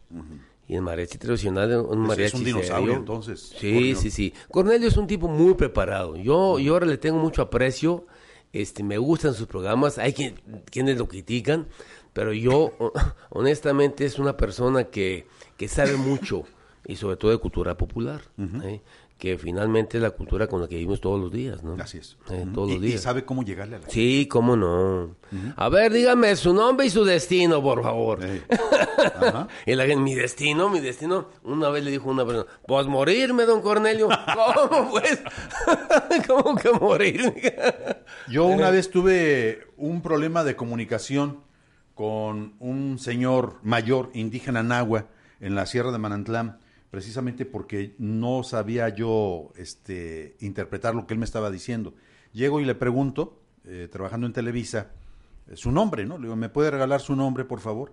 Y el mariachi tradicional es un Es- es mariachi un dinosaurio, serio. entonces, Sí, Cornelio. sí, sí. Cornelio es un tipo muy preparado. Yo, yo ahora le tengo mucho aprecio. Este, me gustan sus programas. Hay quien, quienes lo critican, pero yo, ho- honestamente, es una persona que, que sabe mucho y sobre todo de cultura popular, ¿eh? que finalmente es la cultura con la que vivimos todos los días, ¿no? Así es. Eh, todos y, los y días. sabe cómo llegarle a la Sí, cómo no. A ver, dígame su nombre y su destino, por favor. Eh, ajá. Y la gente, mi destino, mi destino. Una vez le dijo una persona, pues morirme, don Cornelio. ¿Cómo pues? ¿Cómo que morir? Yo una vez tuve un problema de comunicación con un señor mayor indígena nahua en la Sierra de Manantlán, precisamente porque no sabía yo este, interpretar lo que él me estaba diciendo. Llego y le pregunto, eh, trabajando en Televisa, eh, su nombre, ¿no? Le digo, ¿me puede regalar su nombre, por favor?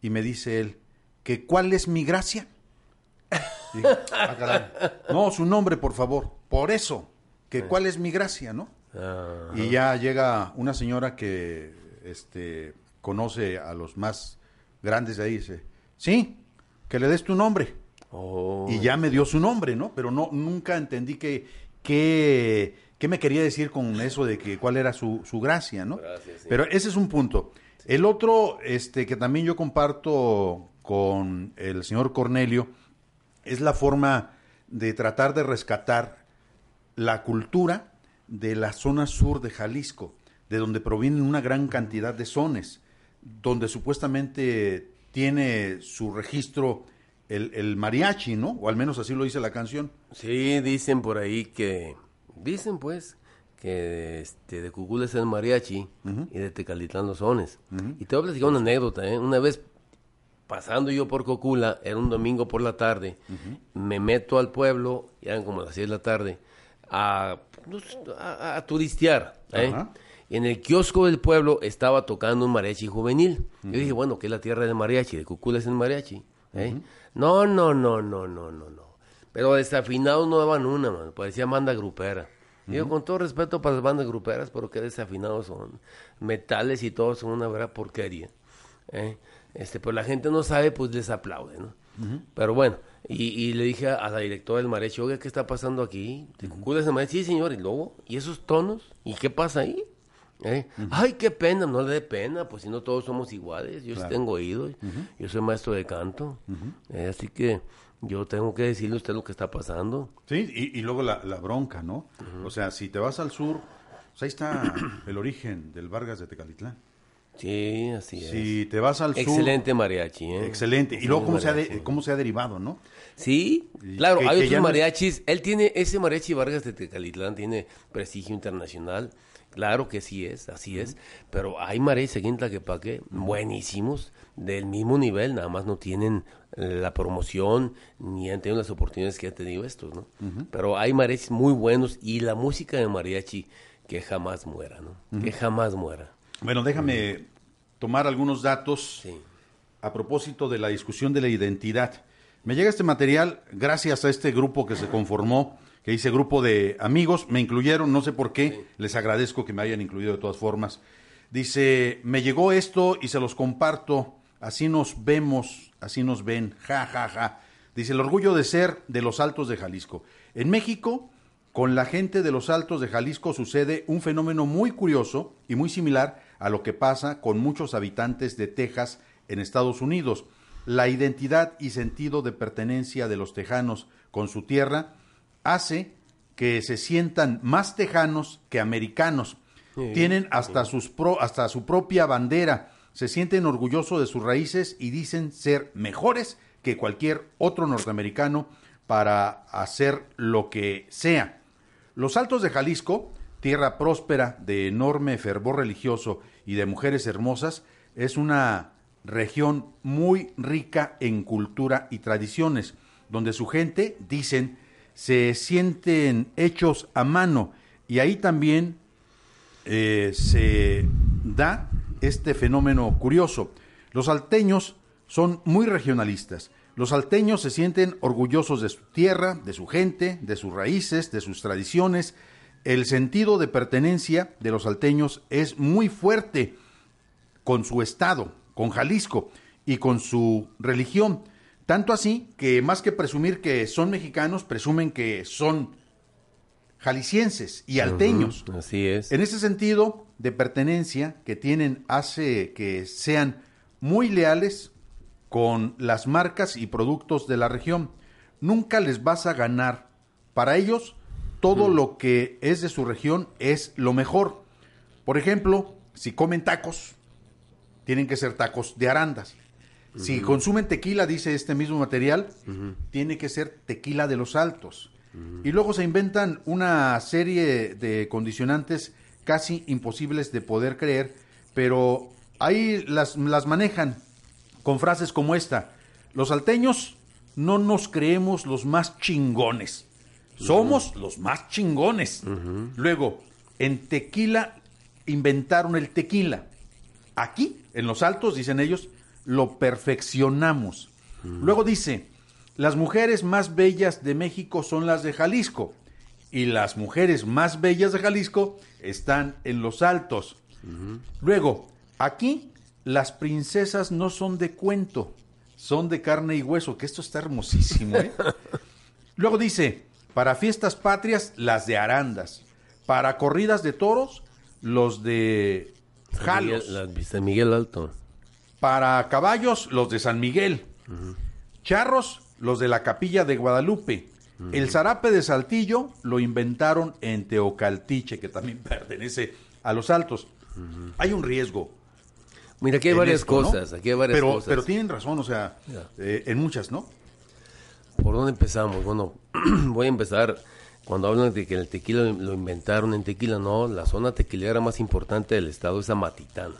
Y me dice él, que ¿cuál es mi gracia? Dije, "Ah, caray". No, su nombre, por favor. Por eso, que ¿cuál es mi gracia, no? Ah, Y ya llega una señora que este, conoce a los más grandes de ahí dice, sí, que le des tu nombre. oh. Y ya me dio su nombre, ¿no? Pero no, nunca entendí que, que, qué me quería decir con eso de que cuál era su, su gracia, ¿no? Gracias, sí. Pero ese es un punto. El otro, este, que también yo comparto con el señor Cornelio, es la forma de tratar de rescatar la cultura de la zona sur de Jalisco, de donde provienen una gran cantidad de sones, donde supuestamente tiene su registro el, el mariachi, ¿no? O al menos así lo dice la canción. Sí, dicen por ahí que, dicen pues, que este, de Cucul es el mariachi y de Tecalitlán los sones. Y te voy a platicar una anécdota, ¿eh? Una vez pasando yo por Cocula, era un domingo por la tarde, me meto al pueblo, eran como las 6 de la tarde, a, pues, a, a turistear. ¿eh? En el kiosco del pueblo estaba tocando un mariachi juvenil. Yo dije, bueno, que es la tierra del mariachi, de Cucula es el mariachi. ¿eh? No, no, no, no, no, no, no. Pero desafinados no daban una, man. Parecía banda grupera. Digo, con todo respeto para las bandas gruperas, pero qué desafinados son. Metales y todo son una verdadera porquería. ¿eh? Este, pues la gente no sabe, pues les aplaude, ¿no? Pero bueno, y, y le dije a, la directora del mariachi, oiga, ¿qué está pasando aquí? ¿Te cuidas de mariachi? Sí, señor, y luego, ¿y esos tonos? ¿Y qué pasa ahí? ¿Eh? Ay, qué pena, no le dé pena, pues si no todos somos iguales, yo sí tengo oído, yo soy maestro de canto, eh, así que yo tengo que decirle a usted lo que está pasando. Sí, y, y luego la, la bronca, ¿no? O sea, si te vas al sur, pues ahí está el origen del Vargas de Tecalitlán. Sí, así es. Si te vas al sur... Excelente mariachi, ¿eh? Excelente. Y luego cómo se, ha de- mariachi. cómo se ha derivado, ¿no? Sí, claro, que- hay que otros no es- mariachis. Él tiene, ese mariachi Vargas de Tecalitlán tiene prestigio internacional. Claro que sí es, así es. Pero hay aquí en Tlaquepaque buenísimos, del mismo nivel, nada más no tienen eh, la promoción ni han tenido las oportunidades que han tenido estos, ¿no? Pero hay mariachis muy buenos y la música de mariachi que jamás muera, ¿no? Que jamás muera. Bueno, déjame tomar algunos datos Sí. a propósito de la discusión de la identidad. Me llega este material gracias a este grupo que se conformó, que dice grupo de amigos, me incluyeron, no sé por qué, les agradezco que me hayan incluido de todas formas. Dice, me llegó esto y se los comparto, así nos vemos, así nos ven, ja, ja, ja. Dice, el orgullo de ser de los Altos de Jalisco. En México, con la gente de los Altos de Jalisco sucede un fenómeno muy curioso y muy similar a lo que pasa con muchos habitantes de Texas en Estados Unidos. La identidad y sentido de pertenencia de los tejanos con su tierra hace que se sientan más tejanos que americanos. Tienen hasta, sus pro- hasta su propia bandera, se sienten orgullosos de sus raíces y dicen ser mejores que cualquier otro norteamericano para hacer lo que sea. Los Altos de Jalisco, tierra próspera de enorme fervor religioso y de mujeres hermosas, es una región muy rica en cultura y tradiciones, donde su gente, dicen, se sienten hechos a mano y ahí también eh, se da este fenómeno curioso. Los salteños son muy regionalistas. Los salteños se sienten orgullosos de su tierra, de su gente, de sus raíces, de sus tradiciones. El sentido de pertenencia de los salteños es muy fuerte con su estado, con Jalisco y con su religión. Tanto así que más que presumir que son mexicanos, presumen que son jaliscienses y alteños. Así es. En ese sentido de pertenencia que tienen hace que sean muy leales con las marcas y productos de la región. Nunca les vas a ganar. Para ellos, todo lo que es de su región es lo mejor. Por ejemplo, si comen tacos, tienen que ser tacos de arandas. Si consumen tequila, dice este mismo material, tiene que ser tequila de los altos. Y luego se inventan una serie de condicionantes casi imposibles de poder creer, pero ahí las, las manejan con frases como esta. Los salteños no nos creemos los más chingones. Somos los más chingones. Luego, en tequila inventaron el tequila. Aquí, en los altos, dicen ellos, lo perfeccionamos. Luego dice, las mujeres más bellas de México son las de Jalisco. Y las mujeres más bellas de Jalisco están en los altos. Luego, aquí las princesas no son de cuento, son de carne y hueso, que esto está hermosísimo. ¿eh? Luego dice, para fiestas patrias, las de arandas. Para corridas de toros, los de jalos. Miguel, la- San Miguel Alto. Para caballos, los de San Miguel. Charros, los de la capilla de Guadalupe. El zarape de Saltillo lo inventaron en Teocaltiche, que también pertenece a los altos. Hay un riesgo. Mira, aquí hay varias esto, ¿no? cosas, aquí hay varias pero, cosas. Pero tienen razón, o sea, eh, en muchas, ¿no? ¿Por dónde empezamos? Bueno, voy a empezar cuando hablan de que el tequila lo inventaron en tequila. No, la zona tequilera más importante del estado es Amatitán.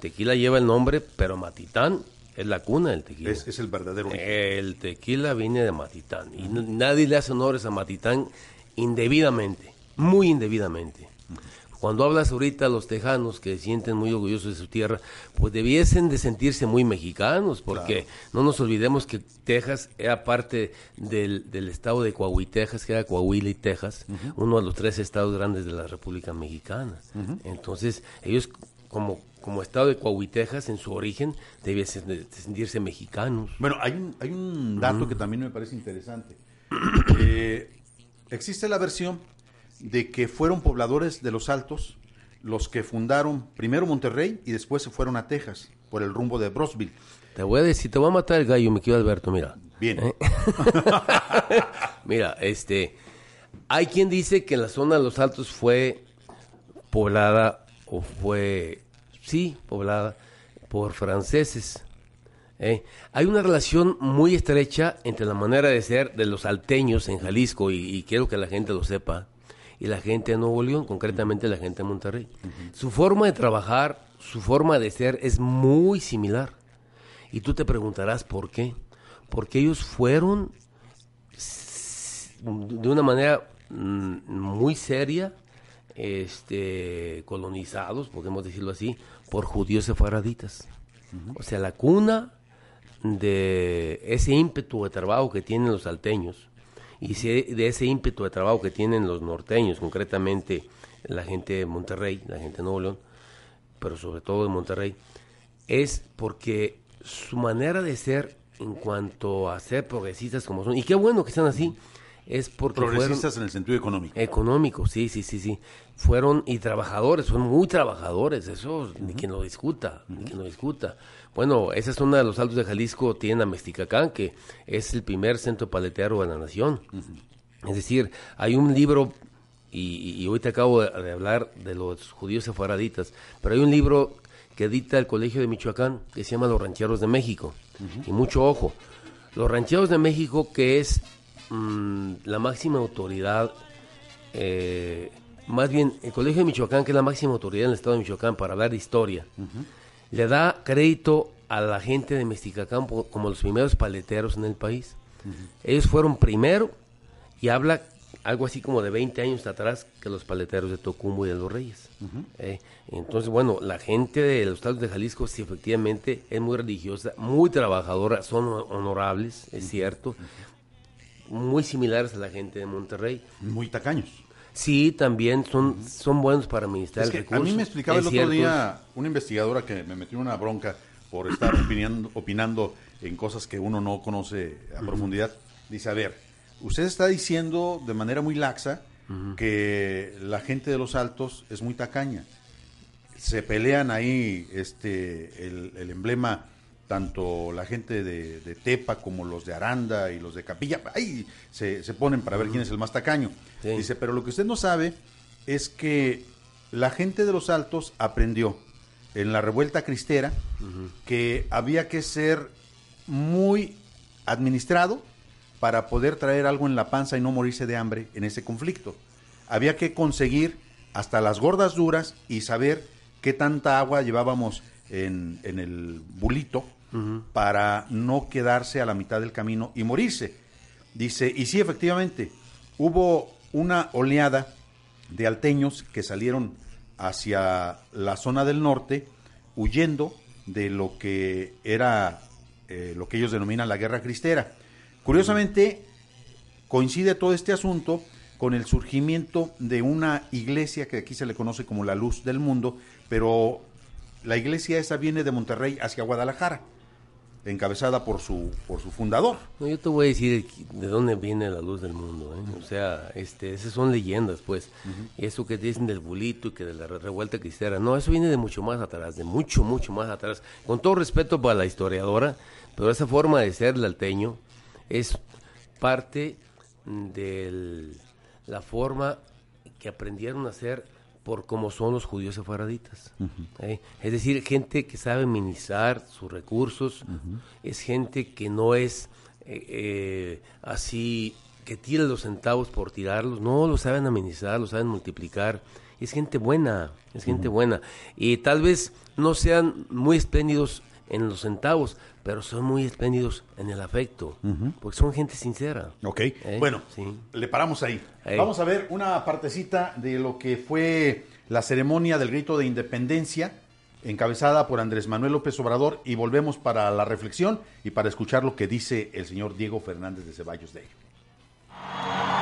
Tequila lleva el nombre, pero Matitán es la cuna del tequila. Es, es el verdadero. El tequila viene de Matitán y nadie le hace honores a Matitán indebidamente, muy indebidamente. Cuando hablas ahorita a los tejanos que se sienten muy orgullosos de su tierra, pues debiesen de sentirse muy mexicanos, porque no nos olvidemos que Texas era parte del, del estado de Coahuila, Texas, que era Coahuila y Texas, uno de los tres estados grandes de la República Mexicana. Entonces, ellos como, como estado de Coahuila, Texas, en su origen, debiesen de sentirse mexicanos. Bueno, hay un, hay un dato que también me parece interesante. Eh, existe la versión de que fueron pobladores de los Altos los que fundaron primero Monterrey y después se fueron a Texas por el rumbo de Brosville. Te voy a decir, te voy a matar el gallo, mi querido Alberto, mira. Bien. ¿Eh? Mira, este, hay quien dice que la zona de los Altos fue poblada o fue, sí, poblada por franceses. ¿eh? Hay una relación muy estrecha entre la manera de ser de los alteños en Jalisco y, y quiero que la gente lo sepa y la gente de Nuevo León, concretamente la gente de Monterrey. Su forma de trabajar, su forma de ser es muy similar. Y tú te preguntarás por qué. Porque ellos fueron de una manera mm, muy seria este, colonizados, podemos decirlo así, por judíos sefaraditas. O sea, la cuna de ese ímpetu de trabajo que tienen los salteños y se- de ese ímpetu de trabajo que tienen los norteños, concretamente la gente de Monterrey, la gente de Nuevo León, pero sobre todo de Monterrey, es porque su manera de ser en cuanto a ser progresistas como son, y qué bueno que sean así, es porque fueron Progresistas en el sentido económico. económicos, sí, sí, sí, sí. Fueron y trabajadores, son muy trabajadores, eso ni quien lo discuta, ni quien lo discuta. Bueno, esa es una de los altos de Jalisco, tienen a Mexticacán, que es el primer centro paletero de la nación. Es decir, hay un libro, y, y hoy te acabo de, de hablar de los judíos sefaraditas, pero hay un libro que edita el Colegio de Michoacán que se llama Los Rancheros de México. Y mucho ojo, los Rancheros de México, que es mm, la máxima autoridad, eh, más bien el Colegio de Michoacán, que es la máxima autoridad en el estado de Michoacán para hablar de historia, le da crédito a la gente de Mesticacán po- como los primeros paleteros en el país. Ellos fueron primero y habla algo así como de 20 años atrás que los paleteros de Tocumbo y de los Reyes. Eh, entonces, bueno, la gente de los estados de Jalisco sí efectivamente es muy religiosa, muy trabajadora, son honorables, es cierto, muy similares a la gente de Monterrey. Muy tacaños. Sí, también son, son buenos para administrar Es el recurso. a mí me explicaba el otro día una investigadora que me metió una bronca por estar opinando, opinando en cosas que uno no conoce a profundidad. Dice, a ver, usted está diciendo de manera muy laxa que la gente de los altos es muy tacaña. Se pelean ahí este el, el emblema tanto la gente de, de Tepa como los de Aranda y los de Capilla, ahí se, se ponen para ver quién es el más tacaño. Sí. Dice, pero lo que usted no sabe es que la gente de los altos aprendió en la revuelta cristera que había que ser muy administrado para poder traer algo en la panza y no morirse de hambre en ese conflicto. Había que conseguir hasta las gordas duras y saber qué tanta agua llevábamos en, en el bulito para no quedarse a la mitad del camino y morirse. Dice, y sí, efectivamente, hubo una oleada de alteños que salieron hacia la zona del norte huyendo de lo que era eh, lo que ellos denominan la guerra cristera. Curiosamente, coincide todo este asunto con el surgimiento de una iglesia que aquí se le conoce como la luz del mundo, pero la iglesia esa viene de Monterrey hacia Guadalajara, encabezada por su, por su fundador. No, yo te voy a decir de dónde viene la luz del mundo. ¿eh? O sea, este, esas son leyendas, pues. Y eso que dicen del bulito y que de la re- revuelta cristera. No, eso viene de mucho más atrás, de mucho, mucho más atrás. Con todo respeto para la historiadora, pero esa forma de ser del alteño es parte de la forma que aprendieron a ser por cómo son los judíos sefaraditas. ¿eh? Es decir, gente que sabe minimizar sus recursos, es gente que no es eh, eh, así, que tira los centavos por tirarlos, no, lo saben amenizar, lo saben multiplicar. Es gente buena, es gente buena. Y tal vez no sean muy espléndidos en los centavos, pero son muy espléndidos en el afecto, porque son gente sincera. Ok, ¿Eh? bueno, Sí. le paramos ahí. Ahí. Vamos a ver una partecita de lo que fue la ceremonia del grito de independencia encabezada por Andrés Manuel López Obrador y volvemos para la reflexión y para escuchar lo que dice el señor Diego Fernández de Ceballos de ello.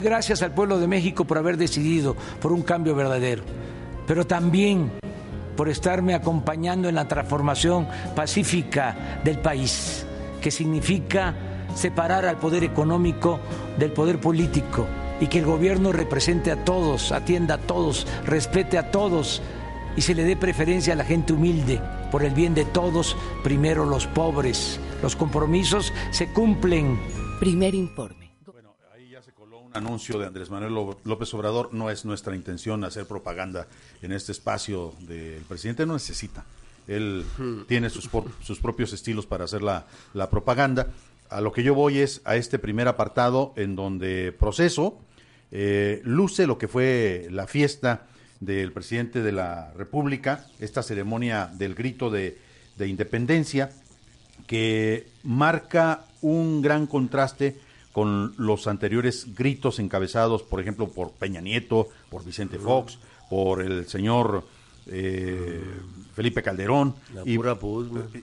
Gracias al pueblo de México por haber decidido por un cambio verdadero, pero también por estarme acompañando en la transformación pacífica del país, que significa separar al poder económico del poder político y que el gobierno represente a todos, atienda a todos, respete a todos y se le dé preferencia a la gente humilde. Por el bien de todos, primero los pobres. Los compromisos se cumplen. Primer informe. Un anuncio de Andrés Manuel Ló- López Obrador. No es nuestra intención hacer propaganda en este espacio del presidente. No necesita. Él tiene sus, por- sus propios estilos para hacer la, la propaganda. A lo que yo voy es a este primer apartado en donde proceso eh, luce lo que fue la fiesta del presidente de la República, esta ceremonia del grito de, de independencia, que marca un gran contraste con los anteriores gritos encabezados, por ejemplo, por Peña Nieto, por Vicente Fox, por el señor eh, Felipe Calderón y,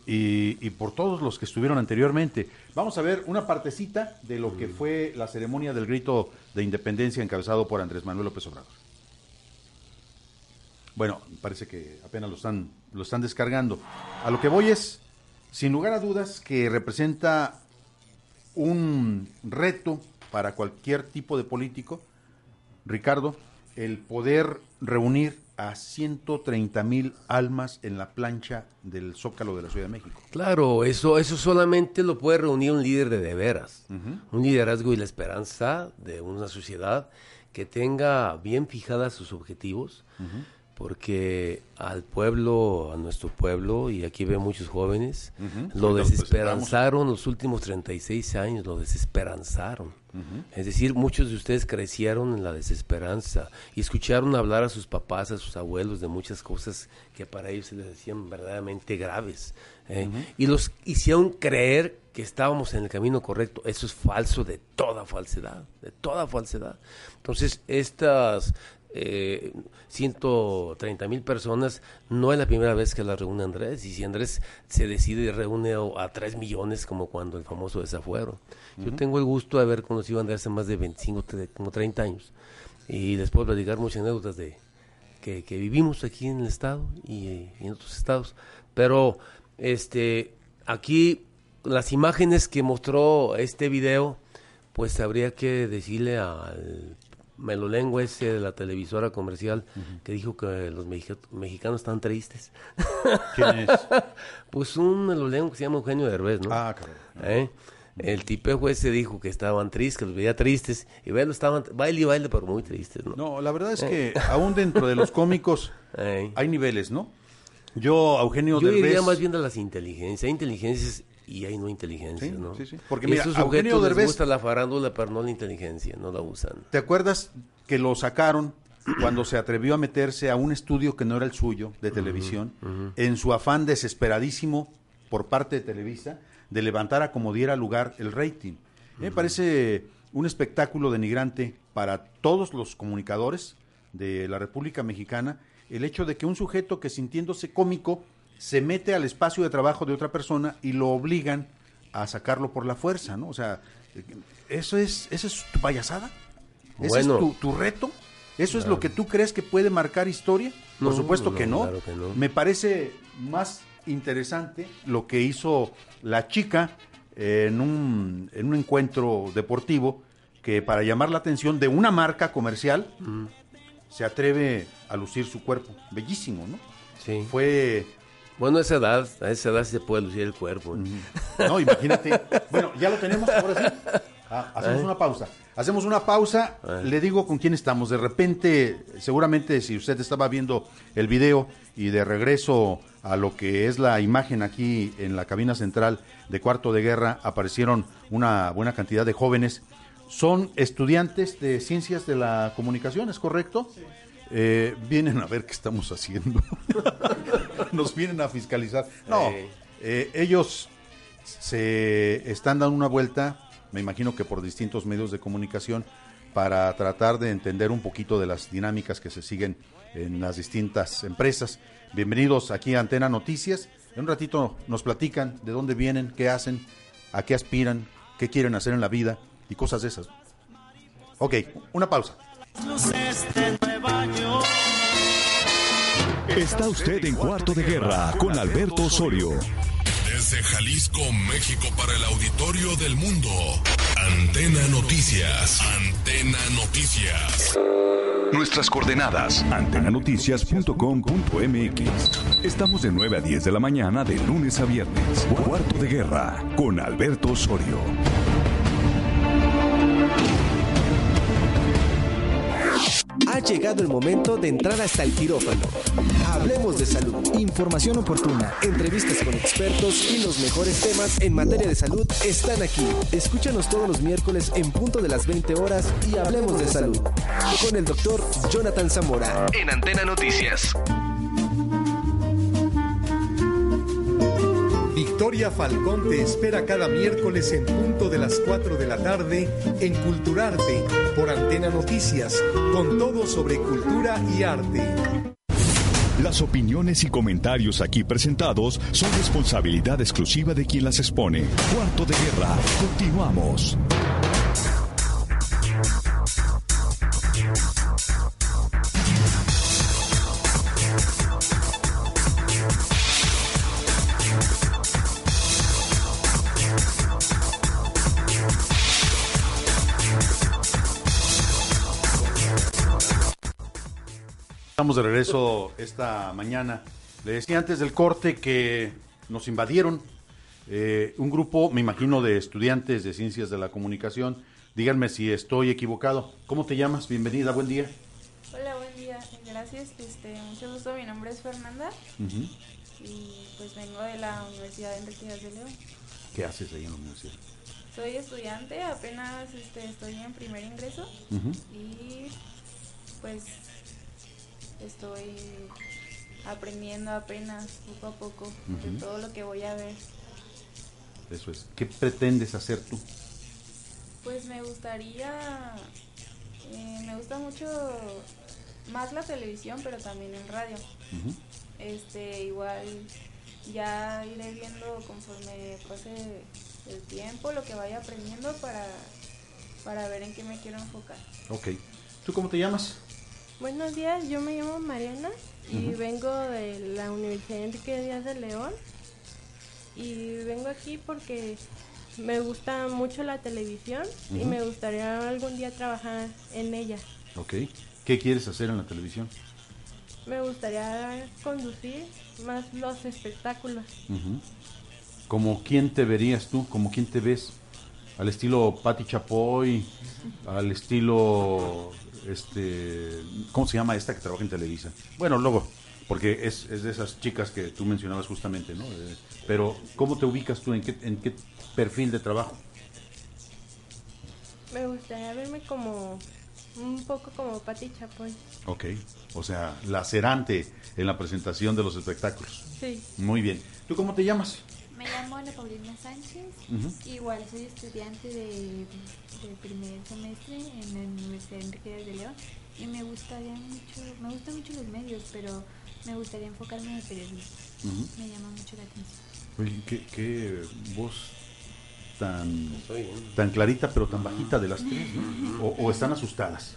y- y por todos los que estuvieron anteriormente. Vamos a ver una partecita de lo que fue la ceremonia del grito de independencia encabezado por Andrés Manuel López Obrador. Bueno, parece que apenas lo están, lo están descargando. A lo que voy es, sin lugar a dudas, que representa un reto para cualquier tipo de político, Ricardo, el poder reunir a 130 mil almas en la plancha del Zócalo de la Ciudad de México. Claro, eso, eso solamente lo puede reunir un líder de de veras. Un liderazgo y la esperanza de una sociedad que tenga bien fijadas sus objetivos, porque al pueblo, a nuestro pueblo, y aquí veo muchos jóvenes, lo desesperanzaron los últimos 36 años, lo desesperanzaron. Es decir, muchos de ustedes crecieron en la desesperanza y escucharon hablar a sus papás, a sus abuelos de muchas cosas que para ellos se les decían verdaderamente graves. ¿eh? Y los hicieron creer que estábamos en el camino correcto. Eso es falso de toda falsedad, de toda falsedad. Entonces, estas eh, 130 mil personas, no es la primera vez que la reúne Andrés, y si Andrés se decide y reúne a, a 3 millones como cuando el famoso desafuero. Yo tengo el gusto de haber conocido a Andrés hace más de 25, tre- como 30 años, y les puedo platicar muchas anécdotas de que, que vivimos aquí en el estado y, eh, y en otros estados, pero este aquí las imágenes que mostró este video, pues habría que decirle al melolengua ese de la televisora comercial que dijo que los mexica- mexicanos están tristes. ¿Quién es? Pues un melolengua que se llama Eugenio Derbez, ¿no? Ah, cabrón. ¿Eh? El tipejo ese dijo que estaban tristes, que los veía tristes, y bueno, estaban baile y baile, pero muy tristes, ¿no? No, la verdad es que aún dentro de los cómicos Eh. hay niveles, ¿no? Yo, Eugenio Yo Derbez... diría más bien de las inteligencias. Hay inteligencias y hay no inteligencias, Sí, ¿no? sí, sí. Porque mira, esos a Eugenio sujetos les Derbez- gusta la farándula, pero no la inteligencia, no la usan. ¿Te acuerdas que lo sacaron cuando se atrevió a meterse a un estudio que no era el suyo de televisión, en su afán desesperadísimo por parte de Televisa de levantar a como diera lugar el rating? Me parece un espectáculo denigrante para todos los comunicadores de la República Mexicana el hecho de que un sujeto que sintiéndose cómico se mete al espacio de trabajo de otra persona y lo obligan a sacarlo por la fuerza, ¿no? O sea, eso es, esa es tu payasada. ¿Ese Bueno. es tu, tu reto? ¿Eso es lo que tú crees que puede marcar historia? Por No, supuesto no, que, no. claro que no. Me parece más interesante lo que hizo la chica en un, en un encuentro deportivo que para llamar la atención de una marca comercial se atreve a lucir su cuerpo. Bellísimo, ¿no? Sí. Fue Bueno, a esa edad, a esa edad se puede lucir el cuerpo. No, imagínate. Bueno, ya lo tenemos, ahora sí. Ah, hacemos una pausa. Hacemos una pausa. Le digo con quién estamos. De repente, seguramente si usted estaba viendo el video y de regreso a lo que es la imagen aquí en la cabina central de Cuarto de Guerra, aparecieron una buena cantidad de jóvenes. Son estudiantes de ciencias de la comunicación, ¿es correcto? Eh, vienen a ver qué estamos haciendo. Nos vienen a fiscalizar. No, Eh. ellos se están dando una vuelta, me imagino que por distintos medios de comunicación, para tratar de entender un poquito de las dinámicas que se siguen en las distintas empresas. Bienvenidos aquí a Antena Noticias. En un ratito nos platican de dónde vienen, qué hacen, a qué aspiran, qué quieren hacer en la vida y cosas de esas. Ok, una pausa. Luces de Nueva York. Está usted en Cuarto de Guerra con Alberto Osorio. Desde Jalisco, México, para el auditorio del mundo. Antena Noticias. Antena Noticias. Nuestras coordenadas, antenanoticias.com.mx. Estamos de 9 a 10 de la mañana de lunes a viernes. Cuarto de Guerra con Alberto Osorio. Ha llegado el momento de entrar hasta el quirófano. Hablemos de salud. Información oportuna, entrevistas con expertos y los mejores temas en materia de salud están aquí. Escúchanos todos los miércoles en punto de las 20 horas y hablemos de salud. Con el doctor Jonathan Zamora. En Antena Noticias. Victoria Falcón te espera cada miércoles en punto de las 4 de la tarde en Culturarte por Antena Noticias, con todo sobre cultura y arte. Las opiniones y comentarios aquí presentados son responsabilidad exclusiva de quien las expone. Cuarto de Guerra, continuamos. Estamos de regreso esta mañana. Le decía antes del corte que nos invadieron eh, un grupo, me imagino, de estudiantes de ciencias de la comunicación. Díganme si estoy equivocado. ¿Cómo te llamas? Bienvenida, buen día. Hola, buen día. Gracias. Este, mucho gusto. Mi nombre es Fernanda y pues vengo de la Universidad de Enrique de León. ¿Qué haces ahí en la universidad? Soy estudiante, apenas este, estoy en primer ingreso y pues estoy aprendiendo apenas poco a poco de todo lo que voy a ver. Eso es. ¿Qué pretendes hacer tú? Pues me gustaría, eh, me gusta mucho más la televisión, pero también en radio. Este, igual ya iré viendo conforme pase el tiempo, lo que vaya aprendiendo para, para ver en qué me quiero enfocar. Ok. ¿Tú cómo te llamas? Buenos días, yo me llamo Mariana y vengo de la Universidad Enrique Díaz de León. Y vengo aquí porque me gusta mucho la televisión y me gustaría algún día trabajar en ella. Ok. ¿Qué quieres hacer en la televisión? Me gustaría conducir más los espectáculos. Ujú. ¿Como quién te verías tú? ¿Como quién te ves? ¿Al estilo Patti Chapoy? ¿Al estilo, este, cómo se llama esta que trabaja en Televisa? Bueno, luego, porque es, es de esas chicas que tú mencionabas justamente, ¿no? Eh, pero, ¿cómo te ubicas tú? ¿En qué, en qué perfil de trabajo? Me gustaría verme como un poco como Patti Chapoy. Ok. O sea, lacerante en la presentación de los espectáculos. Sí. Muy bien. ¿Tú cómo te llamas? Me llamo Ana Paulina Sánchez. Igual soy estudiante de, de primer semestre en la Universidad Enrique de León. Y me gustaría mucho, me gustan mucho los medios, pero me gustaría enfocarme en el periodismo. Ujú. Me llama mucho la atención. Oye, ¿qué, qué voz tan, tan clarita pero tan bajita de las tres, ¿no? o, o están asustadas?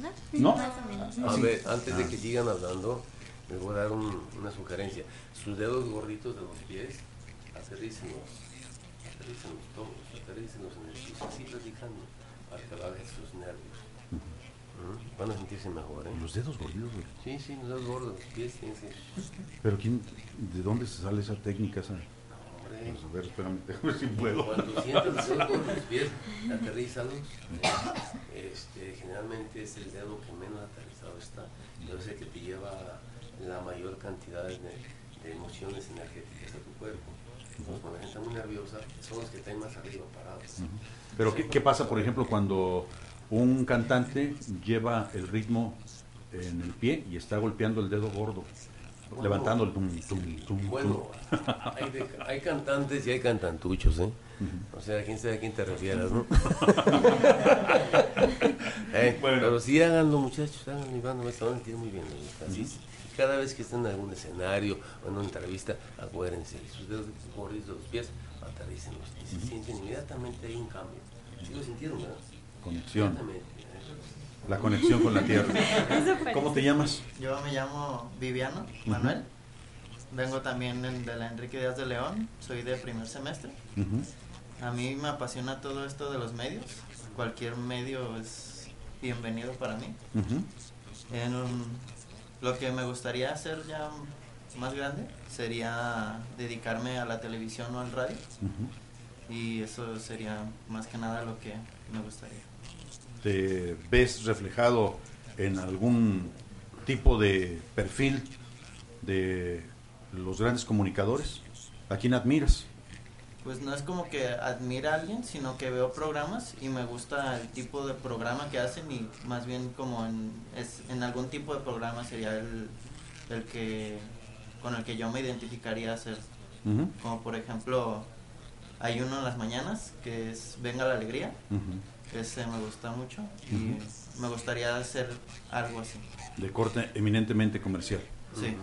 ¿No? ¿No? Más o menos. A ver, antes de Ah. que sigan hablando, les voy a dar un- una sugerencia. Sus dedos gorditos de los pies, aterrícenlos, aterrícenlos todos, aterrícenlos en el piso, así platicando, para que sus nervios. ¿Mm? Van a sentirse mejor, ¿eh? Los dedos gorditos, güey. Sí, sí, los dedos gordos, los pies tienen que... Pero quién, ¿de dónde se sale esa técnica? Esa? Hombre, Pues, a ver, espérame, ver si puedo. Cuando sientes los dedos de los pies, aterrízalos. Este, generalmente es el dedo que menos aterrizado está, es el que te lleva la mayor cantidad de, de emociones energéticas a tu cuerpo. Entonces, cuando la gente está muy nerviosa, son los que están más arriba parados. Pero ¿qué, qué pasa, por ejemplo, cuando un cantante lleva el ritmo en el pie y está golpeando el dedo gordo, Bueno, levantando el tum, tum, tum, Bueno, hay, de- hay cantantes y hay cantantuchos, ¿eh? O sea, quién sabe a quién te refieras, ¿no? Eh, Pero sí háganlo, muchachos, háganlo y van, se van a sentir muy bien. ¿no? Así es. Cada vez que estén en algún escenario o en una entrevista, acuérdense, sus dedos gorditos de los pies, aterrícenlos. Y se sienten inmediatamente hay un cambio. Sí lo sintieron, ¿verdad? Conexión. La conexión con la tierra. ¿Cómo te llamas? Yo me llamo Viviano Manuel. Vengo también de la Enrique Díaz de León. Soy de primer semestre. Ujú. A mí me apasiona todo esto de los medios. Cualquier medio es bienvenido para mí. Ujú. En un- lo que me gustaría hacer ya más grande sería dedicarme a la televisión o al radio. Ujú. Y eso sería más que nada lo que me gustaría. ¿Te ves reflejado en algún tipo de perfil de los grandes comunicadores? ¿A quién admiras? Pues no es como que admira a alguien, sino que veo programas y me gusta el tipo de programa que hacen y más bien como en, es, en algún tipo de programa sería el, el que con el que yo me identificaría hacer. Como por ejemplo, hay uno en las mañanas que es Venga la Alegría, Ujú. ese me gusta mucho y me gustaría hacer algo así. De corte eminentemente comercial. Sí.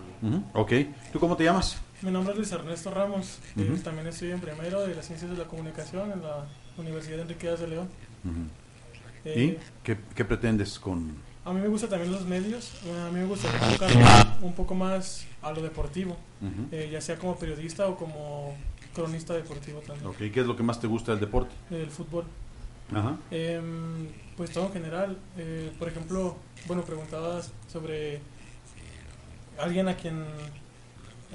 Ok. ¿Tú cómo te llamas? Mi nombre es Luis Ernesto Ramos. eh, Ujú. también estoy en primero de las Ciencias de la Comunicación en la Universidad Enrique Díaz de León. Ujú. Eh, ¿Y qué, qué pretendes con...? A mí me gustan también los medios. eh, A mí me gustaría enfocarme un poco más a lo deportivo, Ujú. eh, ya sea como periodista o como cronista deportivo también. Ok, ¿qué es lo que más te gusta del deporte? El fútbol. Ajá. Em, pues todo en general. eh, por ejemplo, bueno, preguntabas sobre alguien a quien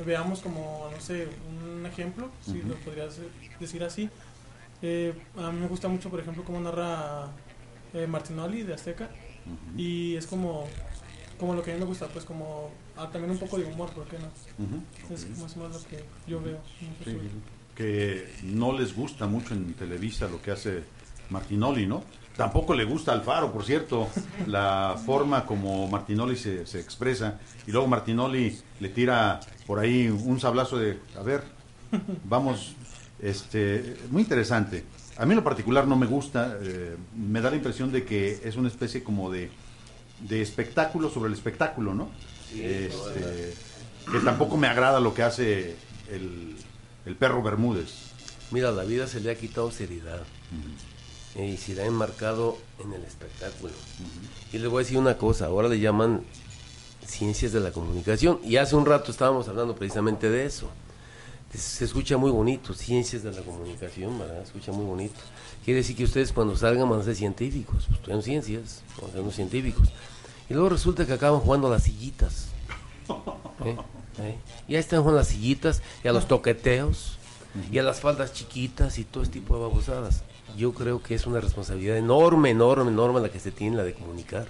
veamos como, no sé, un ejemplo, si lo podrías decir así. Eh, a mí me gusta mucho, por ejemplo, cómo narra eh, Martinoli de Azteca. Y es como, como lo que a mí me gusta, pues como ah, también un poco de humor, ¿por qué no? Es más o menos lo que yo veo. Sí, que no les gusta mucho en Televisa lo que hace Martinoli, ¿no? Tampoco le gusta a Alfaro, por cierto, la forma como Martinoli se, se expresa. Y luego Martinoli le tira por ahí un sablazo de, a ver, vamos, este, muy interesante. A mí en lo particular no me gusta, eh, me da la impresión de que es una especie como de de espectáculo sobre el espectáculo, ¿no? Este, que tampoco me agrada lo que hace el, el perro Bermúdez. Mira, la vida se le ha quitado seriedad y se le ha enmarcado en el espectáculo. Y le voy a decir una cosa, ahora le llaman ciencias de la comunicación y hace un rato estábamos hablando precisamente de eso. Se escucha muy bonito, ciencias de la comunicación, ¿verdad? Se escucha muy bonito. Quiere decir que ustedes cuando salgan van a ser científicos, pues estudian ciencias, van a ser unos científicos. Y luego resulta que acaban jugando a las sillitas. ¿eh? ¿eh? Ya están jugando a las sillitas y a los toqueteos y a las faldas chiquitas y todo ese tipo de babosadas. Yo creo que es una responsabilidad enorme, enorme, enorme la que se tiene la de comunicar.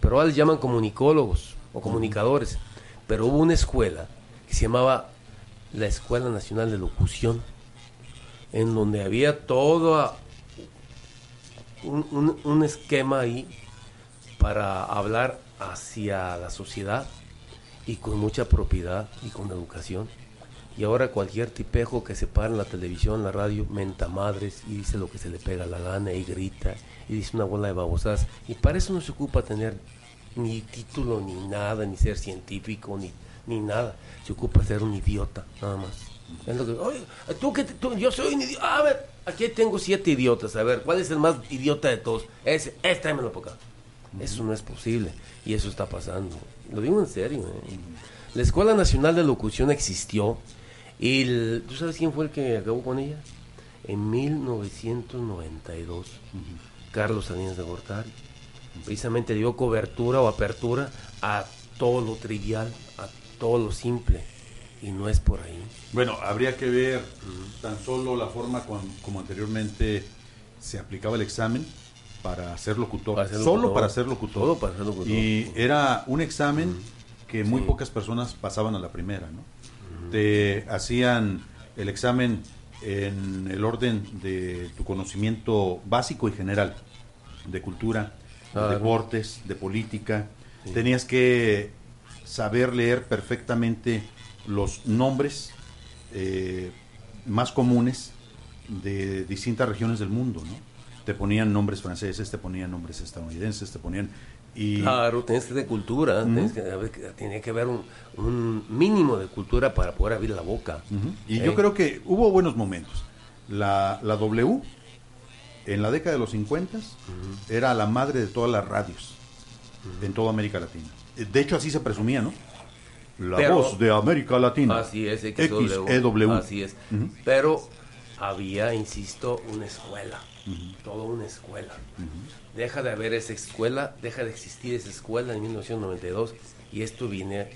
Pero ahora les llaman comunicólogos o comunicadores. Pero hubo una escuela que se llamaba la Escuela Nacional de Locución, en donde había todo un, un- un esquema ahí para hablar hacia la sociedad y con mucha propiedad y con educación. Y ahora cualquier tipejo que se para en la televisión, la radio, menta madres y dice lo que se le pega la gana y grita y dice una bola de babosadas. Y para eso no se ocupa tener ni título ni nada, ni ser científico, ni, ni nada. Se ocupa ser un idiota, nada más. Es lo que, "Oye, tú que te- tú- yo soy un idiota. A ver, aquí tengo siete idiotas. A ver, ¿cuál es el más idiota de todos? Ese, este, tráemelo por acá. Eso no es posible. Y eso está pasando. Lo digo en serio. ¿eh? La Escuela Nacional de Locución existió. Y el- ¿tú sabes quién fue el que acabó con ella? En 1992. Carlos Salinas de Gortari. Precisamente dio cobertura o apertura a todo lo trivial, a todo lo simple. Y no es por ahí. Bueno, habría que ver tan solo la forma con- como anteriormente se aplicaba el examen para ser locutor. Para ser Solo locutor. para ser locutor. Todo para ser locutor. Y era un examen que muy pocas personas pasaban a la primera, ¿no? Te hacían el examen en el orden de tu conocimiento básico y general, de cultura, de deportes, de política. Tenías que saber leer perfectamente los nombres eh, más comunes de distintas regiones del mundo, ¿no? Te ponían nombres franceses, te ponían nombres estadounidenses, te ponían... Y, Claro, tienes que tener cultura, tienes que que- tiene que haber un, un mínimo de cultura para poder abrir la boca. Y ¿Eh? yo creo que hubo buenos momentos. La, la W, en la década de los 50, era la madre de todas las radios en toda América Latina. Eh, De hecho, así se presumía, ¿no? La Pero- voz de América Latina. Así es, XEW. XEW. Así es. Pero había, insisto, una escuela. Toda una escuela. Deja de haber esa escuela, deja de existir esa escuela en 1992 y esto viene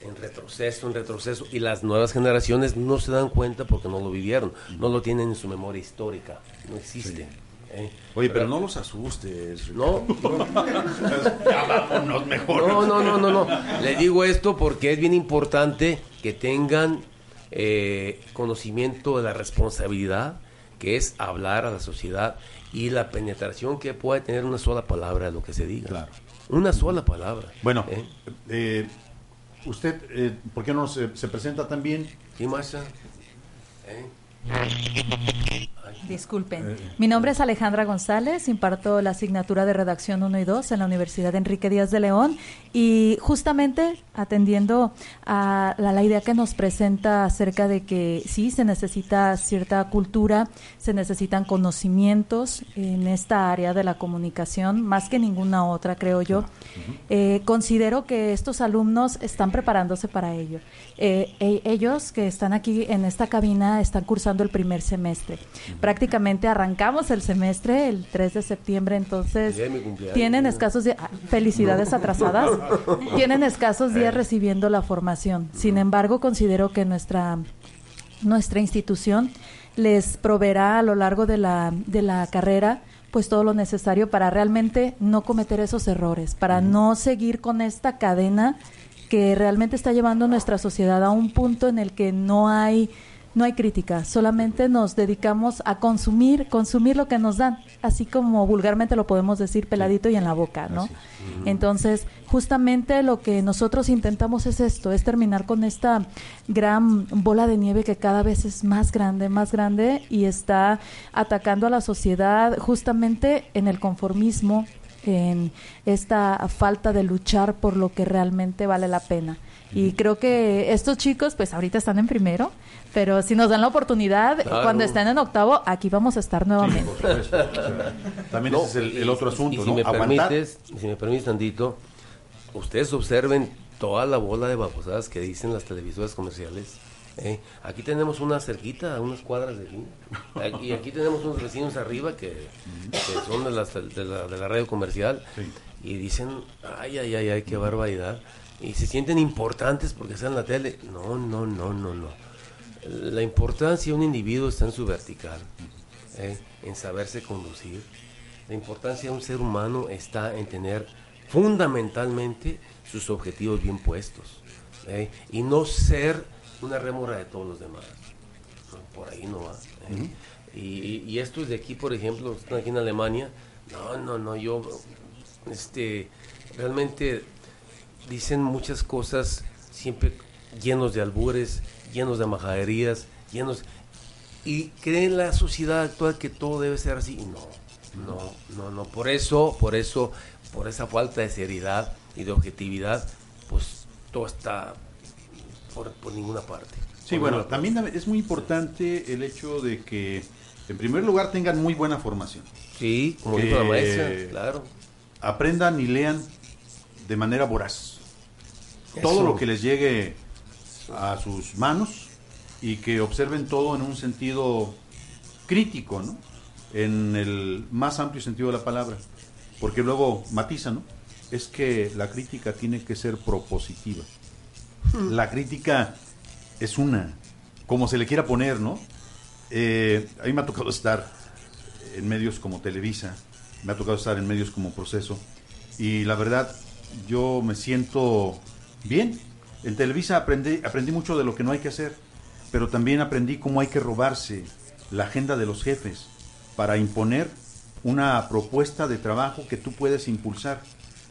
en retroceso, en retroceso y las nuevas generaciones no se dan cuenta porque no lo vivieron, no lo tienen en su memoria histórica, no existe. ¿eh? Oye, pero no los asustes. No, mejor. No, no, no, no, no. Le digo esto porque es bien importante que tengan eh, conocimiento de la responsabilidad que es hablar a la sociedad y la penetración que puede tener una sola palabra de lo que se diga. Claro. Una sola palabra. Bueno, ¿eh? eh, usted, eh, ¿por qué no se, se presenta también? ¿Sí, Masha? ¿Eh? Disculpen. Eh. Mi nombre es Alejandra González, imparto la asignatura de redacción 1 y 2 en la Universidad Enrique Díaz de León y justamente atendiendo a la, la idea que nos presenta acerca de que sí se necesita cierta cultura, se necesitan conocimientos en esta área de la comunicación, más que ninguna otra, creo yo. Eh, considero que estos alumnos están preparándose para ello. Eh, e- ellos que están aquí en esta cabina están cursando el primer semestre. Prácticamente arrancamos el semestre el 3 de septiembre, entonces cumpleaños. tienen escasos días, ah, felicidades atrasadas, tienen escasos días recibiendo la formación. Sin embargo, considero que nuestra nuestra institución les proveerá a lo largo de la, de la carrera pues todo lo necesario para realmente no cometer esos errores, para no seguir con esta cadena que realmente está llevando nuestra sociedad a un punto en el que no hay no hay crítica, solamente nos dedicamos a consumir, consumir lo que nos dan, así como vulgarmente lo podemos decir peladito y en la boca, ¿no? Entonces, justamente lo que nosotros intentamos es esto, es terminar con esta gran bola de nieve que cada vez es más grande, más grande y está atacando a la sociedad justamente en el conformismo, en esta falta de luchar por lo que realmente vale la pena. Y creo que estos chicos, pues ahorita están en primero, pero si nos dan la oportunidad, Claro. cuando estén en octavo, aquí vamos a estar nuevamente. También No, ese es el, otro y- asunto, y si ¿no? me Aguantar. permites, si me permites tantito, ustedes observen toda la bola de babosadas que dicen las televisoras comerciales. ¿eh? Aquí tenemos una cerquita, a unas cuadras de aquí. Y aquí tenemos unos vecinos arriba que, que son de, las- de la, de la radio comercial. Y dicen, ay, ay, ay, ay, qué barbaridad. Y se sienten importantes porque están en la tele. No, no, no, no, no. La importancia de un individuo está en su vertical, ¿eh? en saberse conducir. La importancia de un ser humano está en tener fundamentalmente sus objetivos bien puestos ¿eh? y no ser una rémora de todos los demás. Por ahí no va. ¿eh? y, y estos de aquí, por ejemplo, están aquí en Alemania. No, no, no, yo este, realmente dicen muchas cosas siempre llenos de albures, llenos de majaderías, llenos y cree la sociedad actual que todo debe ser así y no, no, no, no, por eso, por eso, por esa falta de seriedad y de objetividad, pues todo está por, por ninguna parte. Sí, Por bueno, también es muy importante el hecho de que, en primer lugar, tengan muy buena formación. Sí, como dijo la maestra, claro. Aprendan y lean de manera voraz. Todo lo que les llegue a sus manos y que observen todo en un sentido crítico, ¿no? En el más amplio sentido de la palabra. Porque luego matiza, ¿no? Es que la crítica tiene que ser propositiva. La crítica es una, como se le quiera poner, ¿no? Eh, a mí me ha tocado estar en medios como Televisa, me ha tocado estar en medios como Proceso, y la verdad, yo me siento bien. En Televisa aprendí, aprendí mucho de lo que no hay que hacer, pero también aprendí cómo hay que robarse la agenda de los jefes para imponer una propuesta de trabajo que tú puedes impulsar.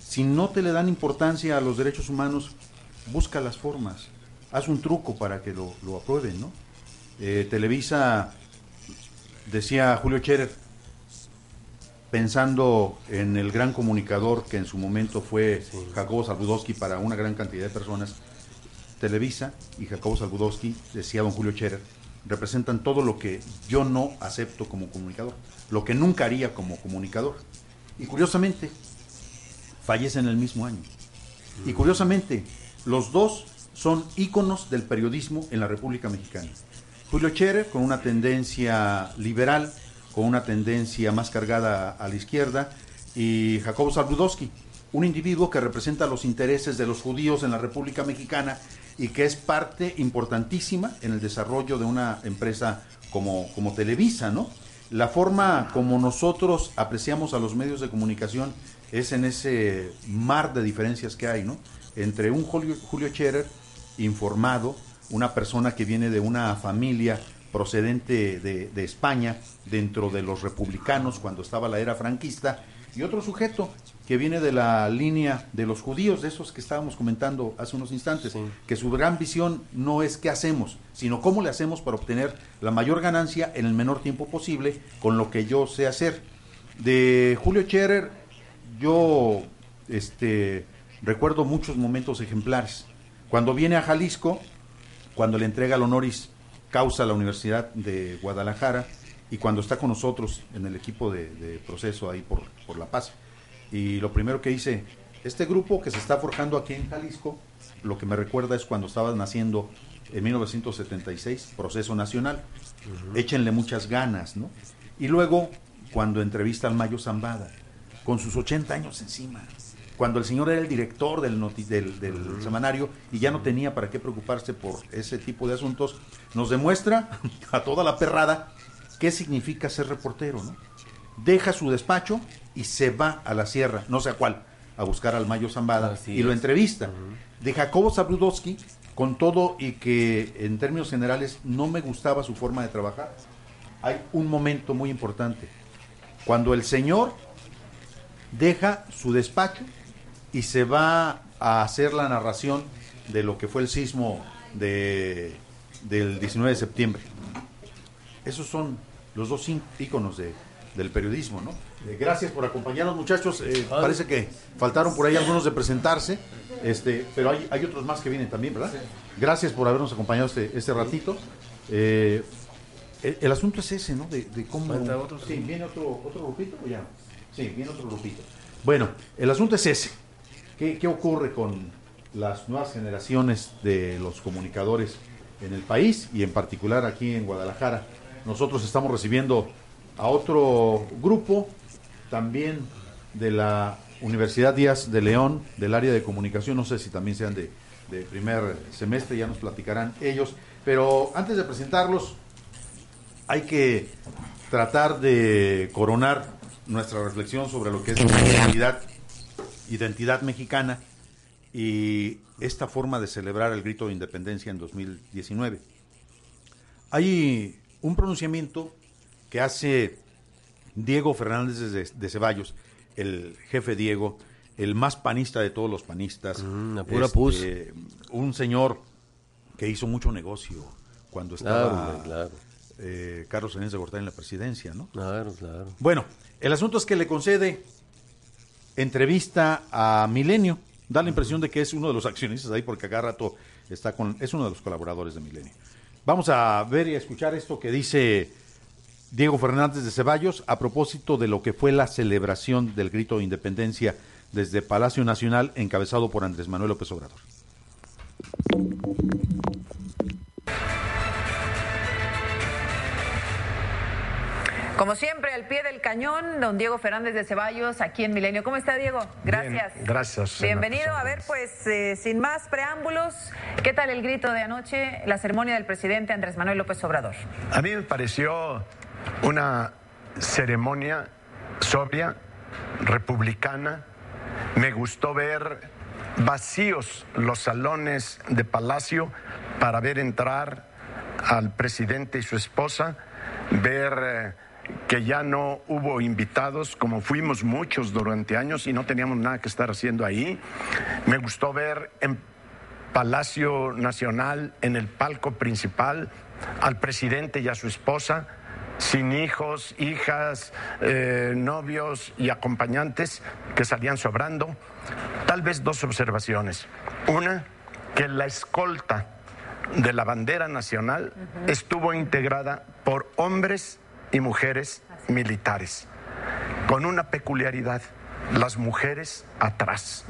Si no te le dan importancia a los derechos humanos, busca las formas. Haz un truco para que lo, lo aprueben, ¿no? Eh, Televisa, decía Julio Scherer, pensando en el gran comunicador que en su momento fue Jacobo Saludowski para una gran cantidad de personas, Televisa y Jacobo Saludowski, decía don Julio Scherer, representan todo lo que yo no acepto como comunicador, lo que nunca haría como comunicador. Y curiosamente, fallecen el mismo año. Y curiosamente, los dos son íconos del periodismo en la República Mexicana. Julio Scherer, con una tendencia liberal, con una tendencia más cargada a la izquierda, y Jacobo Saludowski, un individuo que representa los intereses de los judíos en la República Mexicana y que es parte importantísima en el desarrollo de una empresa como, como Televisa, ¿no? La forma como nosotros apreciamos a los medios de comunicación es en ese mar de diferencias que hay, ¿no? Entre un Julio, Julio Scherer informado, una persona que viene de una familia procedente de, de España, dentro de los republicanos cuando estaba la era franquista, y otro sujeto que viene de la línea de los judíos, de esos que estábamos comentando hace unos instantes, que su gran visión no es qué hacemos, sino cómo le hacemos para obtener la mayor ganancia en el menor tiempo posible con lo que yo sé hacer. De Julio Scherer, yo este, recuerdo muchos momentos ejemplares. Cuando viene a Jalisco, cuando le entrega el honoris causa la Universidad de Guadalajara y cuando está con nosotros en el equipo de, de proceso ahí por, por La Paz. Y lo primero que dice, este grupo que se está forjando aquí en Jalisco, lo que me recuerda es cuando estaba naciendo en 1976, proceso nacional. Échenle muchas ganas, ¿no? Y luego, cuando entrevista al Mayo Zambada, con sus 80 años encima, cuando el señor era el director del, noti- del, del semanario y ya no tenía para qué preocuparse por ese tipo de asuntos, nos demuestra a toda la perrada qué significa ser reportero, ¿no? Deja su despacho y se va a la sierra, no sé a cuál, a buscar al Mayo Zambada Así y lo entrevista. De Jacobo Zabludowski, con todo y que en términos generales no me gustaba su forma de trabajar, hay un momento muy importante. Cuando el señor deja su despacho y se va a hacer la narración de lo que fue el sismo de, del 19 de septiembre. Esos son los dos íconos de, del periodismo, ¿no? Eh, gracias por acompañarnos, muchachos. Eh, parece que faltaron por ahí algunos de presentarse, este, pero hay, hay otros más que vienen también, ¿verdad? Gracias por habernos acompañado este, este ratito. Eh, el, el asunto es ese, ¿no? De, de cómo... Falta otro, sí, ¿viene otro, otro grupito o ya? Sí, viene otro grupito. Bueno, el asunto es ese. ¿Qué, ocurre con las nuevas generaciones de los comunicadores en el país y en particular aquí en Guadalajara? Nosotros estamos recibiendo a otro grupo también de la Universidad Díaz de León, del área de comunicación, no sé si también sean de, de primer semestre, ya nos platicarán ellos, pero antes de presentarlos, hay que tratar de coronar nuestra reflexión sobre lo que es la identidad, identidad mexicana y esta forma de celebrar el grito de independencia en 2019. Hay un pronunciamiento que hace Diego Fernández de, de Ceballos, el jefe Diego, el más panista de todos los panistas. la pura pus. Un señor que hizo mucho negocio cuando estaba Claro, hombre, claro. eh, Carlos Salinas de Gortari en la presidencia, ¿no? Claro, claro. Bueno, el asunto es que le concede entrevista a Milenio. Da la impresión de que es uno de los accionistas ahí porque cada rato está con es uno de los colaboradores de Milenio. Vamos a ver y a escuchar esto que dice Diego Fernández de Ceballos a propósito de lo que fue la celebración del grito de independencia desde Palacio Nacional encabezado por Andrés Manuel López Obrador. Como siempre, al pie del cañón, don Diego Fernández de Ceballos, aquí en Milenio. ¿Cómo está, Diego? Gracias. Bien, gracias. Bienvenido. A ver, pues, eh, sin más preámbulos, ¿qué tal el grito de anoche, la ceremonia del presidente Andrés Manuel López Obrador? A mí me pareció una ceremonia sobria, republicana. Me gustó ver vacíos los salones de Palacio para ver entrar al presidente y su esposa, ver eh, que ya no hubo invitados, como fuimos muchos durante años y no teníamos nada que estar haciendo ahí. Me gustó ver en Palacio Nacional, en el palco principal, al presidente y a su esposa, sin hijos, hijas, eh, novios y acompañantes que salían sobrando. Tal vez dos observaciones. Una, que la escolta de la bandera nacional estuvo integrada por hombres y mujeres militares, con una peculiaridad, las mujeres atrás.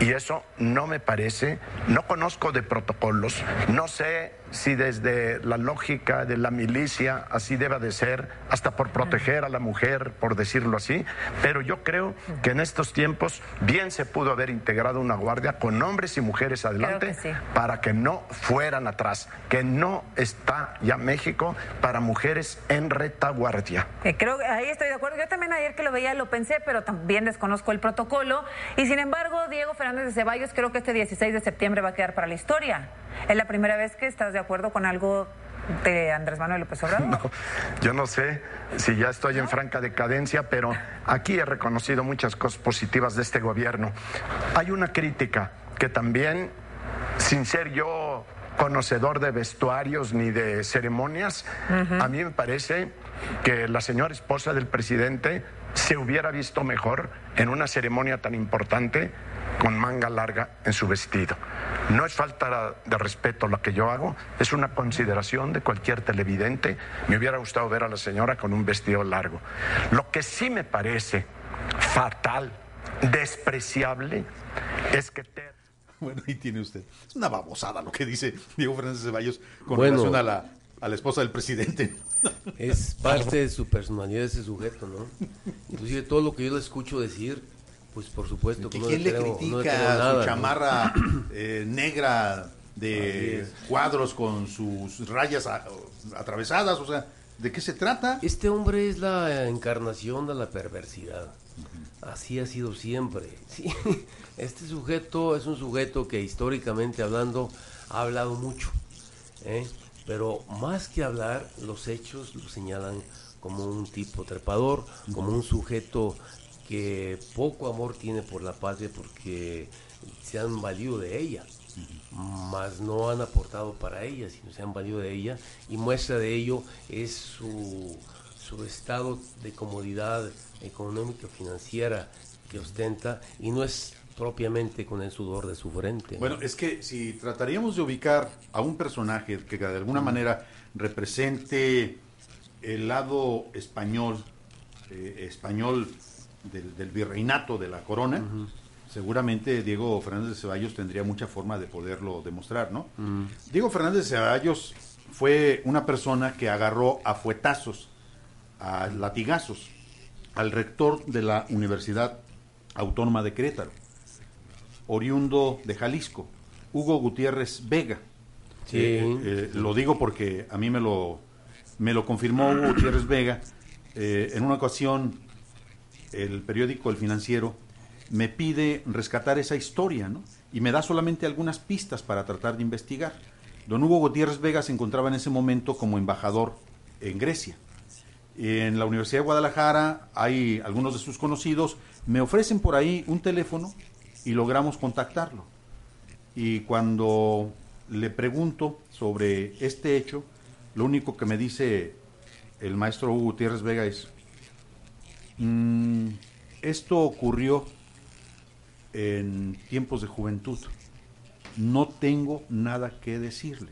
Y eso no me parece, no conozco de protocolos, no sé si desde la lógica de la milicia así deba de ser, hasta por proteger a la mujer, por decirlo así, pero yo creo que en estos tiempos bien se pudo haber integrado una guardia con hombres y mujeres adelante sí. para que no fueran atrás, que no está ya México para mujeres en retaguardia. Eh, creo que ahí estoy de acuerdo. Yo también ayer que lo veía lo pensé, pero también desconozco el protocolo. Y sin embargo, Diego Fernández de Ceballos, creo que este 16 de septiembre va a quedar para la historia. Es la primera vez que estás de acuerdo con algo de Andrés Manuel López Obrador. Yo no sé si ya estoy en franca decadencia, pero aquí he reconocido muchas cosas positivas de este gobierno. Hay una crítica que también, sin ser yo conocedor de vestuarios ni de ceremonias, a mí me parece que la señora esposa del presidente se hubiera visto mejor en una ceremonia tan importante con manga larga en su vestido. No es falta de respeto lo que yo hago, es una consideración de cualquier televidente. Me hubiera gustado ver a la señora con un vestido largo. Lo que sí me parece fatal, despreciable, es que... te- Bueno, ahí tiene usted. Es una babosada lo que dice Diego Fernández de Ceballos con Bueno. relación a la, a la esposa del presidente. Es parte de su personalidad ese sujeto, ¿no? Inclusive todo lo que yo le escucho decir, pues por supuesto que no ¿Quién le creo- critica no su chamarra eh, negra de cuadros con sus rayas a- atravesadas? O sea, ¿de qué se trata? Este hombre es la encarnación de la perversidad. Así ha sido siempre. Sí. Este sujeto es un sujeto que históricamente hablando ha hablado mucho. ¿eh? Pero más que hablar, los hechos lo señalan como un tipo trepador, como un sujeto que poco amor tiene por la patria porque se han valido de ella, mas no han aportado para ella, sino se han valido de ella y muestra de ello es su, su estado de comodidad económica financiera que ostenta y no es propiamente con el sudor de su frente. Bueno, es que si trataríamos de ubicar a un personaje que de alguna manera represente el lado español, eh, español del, del virreinato de la corona, seguramente Diego Fernández de Ceballos tendría mucha forma de poderlo demostrar, ¿no? Diego Fernández de Ceballos fue una persona que agarró a fuetazos, a latigazos, al rector de la Universidad Autónoma de Querétaro, oriundo de Jalisco, Hugo Gutiérrez Vega. Sí. Eh, eh, lo digo porque a mí me lo, me lo confirmó Hugo Gutiérrez Vega. Eh, en una ocasión, el periódico El Financiero me pide rescatar esa historia, ¿no? Y me da solamente algunas pistas para tratar de investigar. Don Hugo Gutiérrez Vega se encontraba en ese momento como embajador en Grecia. En la Universidad de Guadalajara hay algunos de sus conocidos, me ofrecen por ahí un teléfono y logramos contactarlo. Y cuando le pregunto sobre este hecho, lo único que me dice el maestro Hugo Gutiérrez Vega es, "Mm, esto ocurrió en tiempos de juventud. No tengo nada que decirle.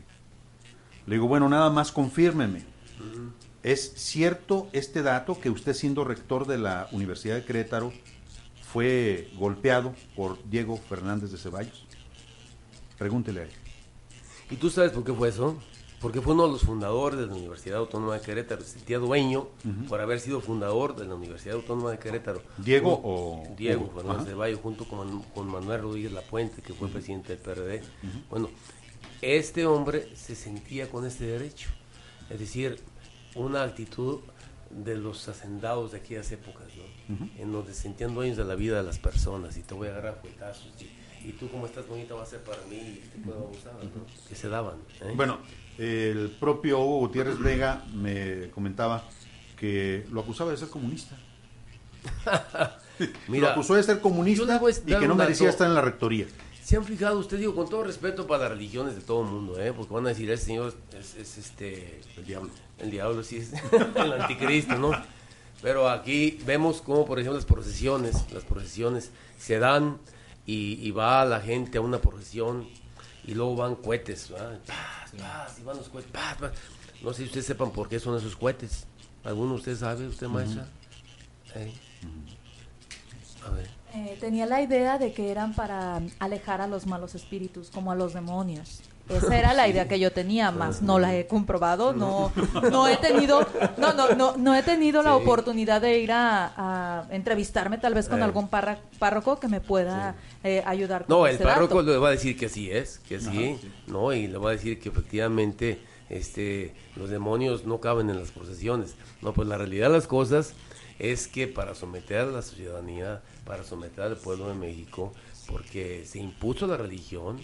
Le digo, bueno, nada más confírmeme. ¿Es cierto este dato que usted siendo rector de la Universidad de Querétaro fue golpeado por Diego Fernández de Ceballos? Pregúntele a él. ¿Y tú sabes por qué fue eso? Porque fue uno de los fundadores de la Universidad Autónoma de Querétaro, se sentía dueño por haber sido fundador de la Universidad Autónoma de Querétaro. ¿Diego o Diego Hugo? Fernández Ajá. de Bayo, junto con, con Manuel Rodríguez Lapuente, que fue presidente del PRD. Bueno, este hombre se sentía con este derecho, es decir, una actitud de los hacendados de aquellas épocas, ¿no? En donde se sentían dueños de la vida de las personas y te voy a agarrar a fuetazos y, y tú como estás bonita vas a ser para mí y te puedo abusar, ¿no? que se daban. ¿eh? Bueno, el propio Hugo Gutiérrez Vega me comentaba que lo acusaba de ser comunista. Mira, lo acusó de ser comunista y que no merecía estar en la rectoría. ¿Se han fijado usted, digo, con todo respeto para las religiones de todo el mundo, ¿eh? porque van a decir, ese señor es, es este... El diablo. El diablo, sí, es el anticristo, ¿no? Pero aquí vemos cómo, por ejemplo, las procesiones, las procesiones se dan y, y va la gente a una procesión y luego van cohetes, paz, y van los cohetes, paz, paz. No sé si ustedes sepan por qué son esos cohetes. ¿Alguno de ustedes sabe, usted maestra? ¿Eh? A ver. Eh, tenía la idea de que eran para alejar a los malos espíritus, como a los demonios. Esa era la idea que yo tenía, más no la he comprobado, no, no he tenido, no, no, no, no he tenido la Sí. oportunidad de ir a, a entrevistarme tal vez con Eh. algún parra- párroco que me pueda eh, ayudar. con No, el párroco dato. le va a decir que así es, que sí, Ajá, sí. no, y le va a decir que efectivamente este, los demonios no caben en las procesiones. No, pues la realidad de las cosas es que para someter a la ciudadanía, para someter al pueblo de México, porque se impuso la religión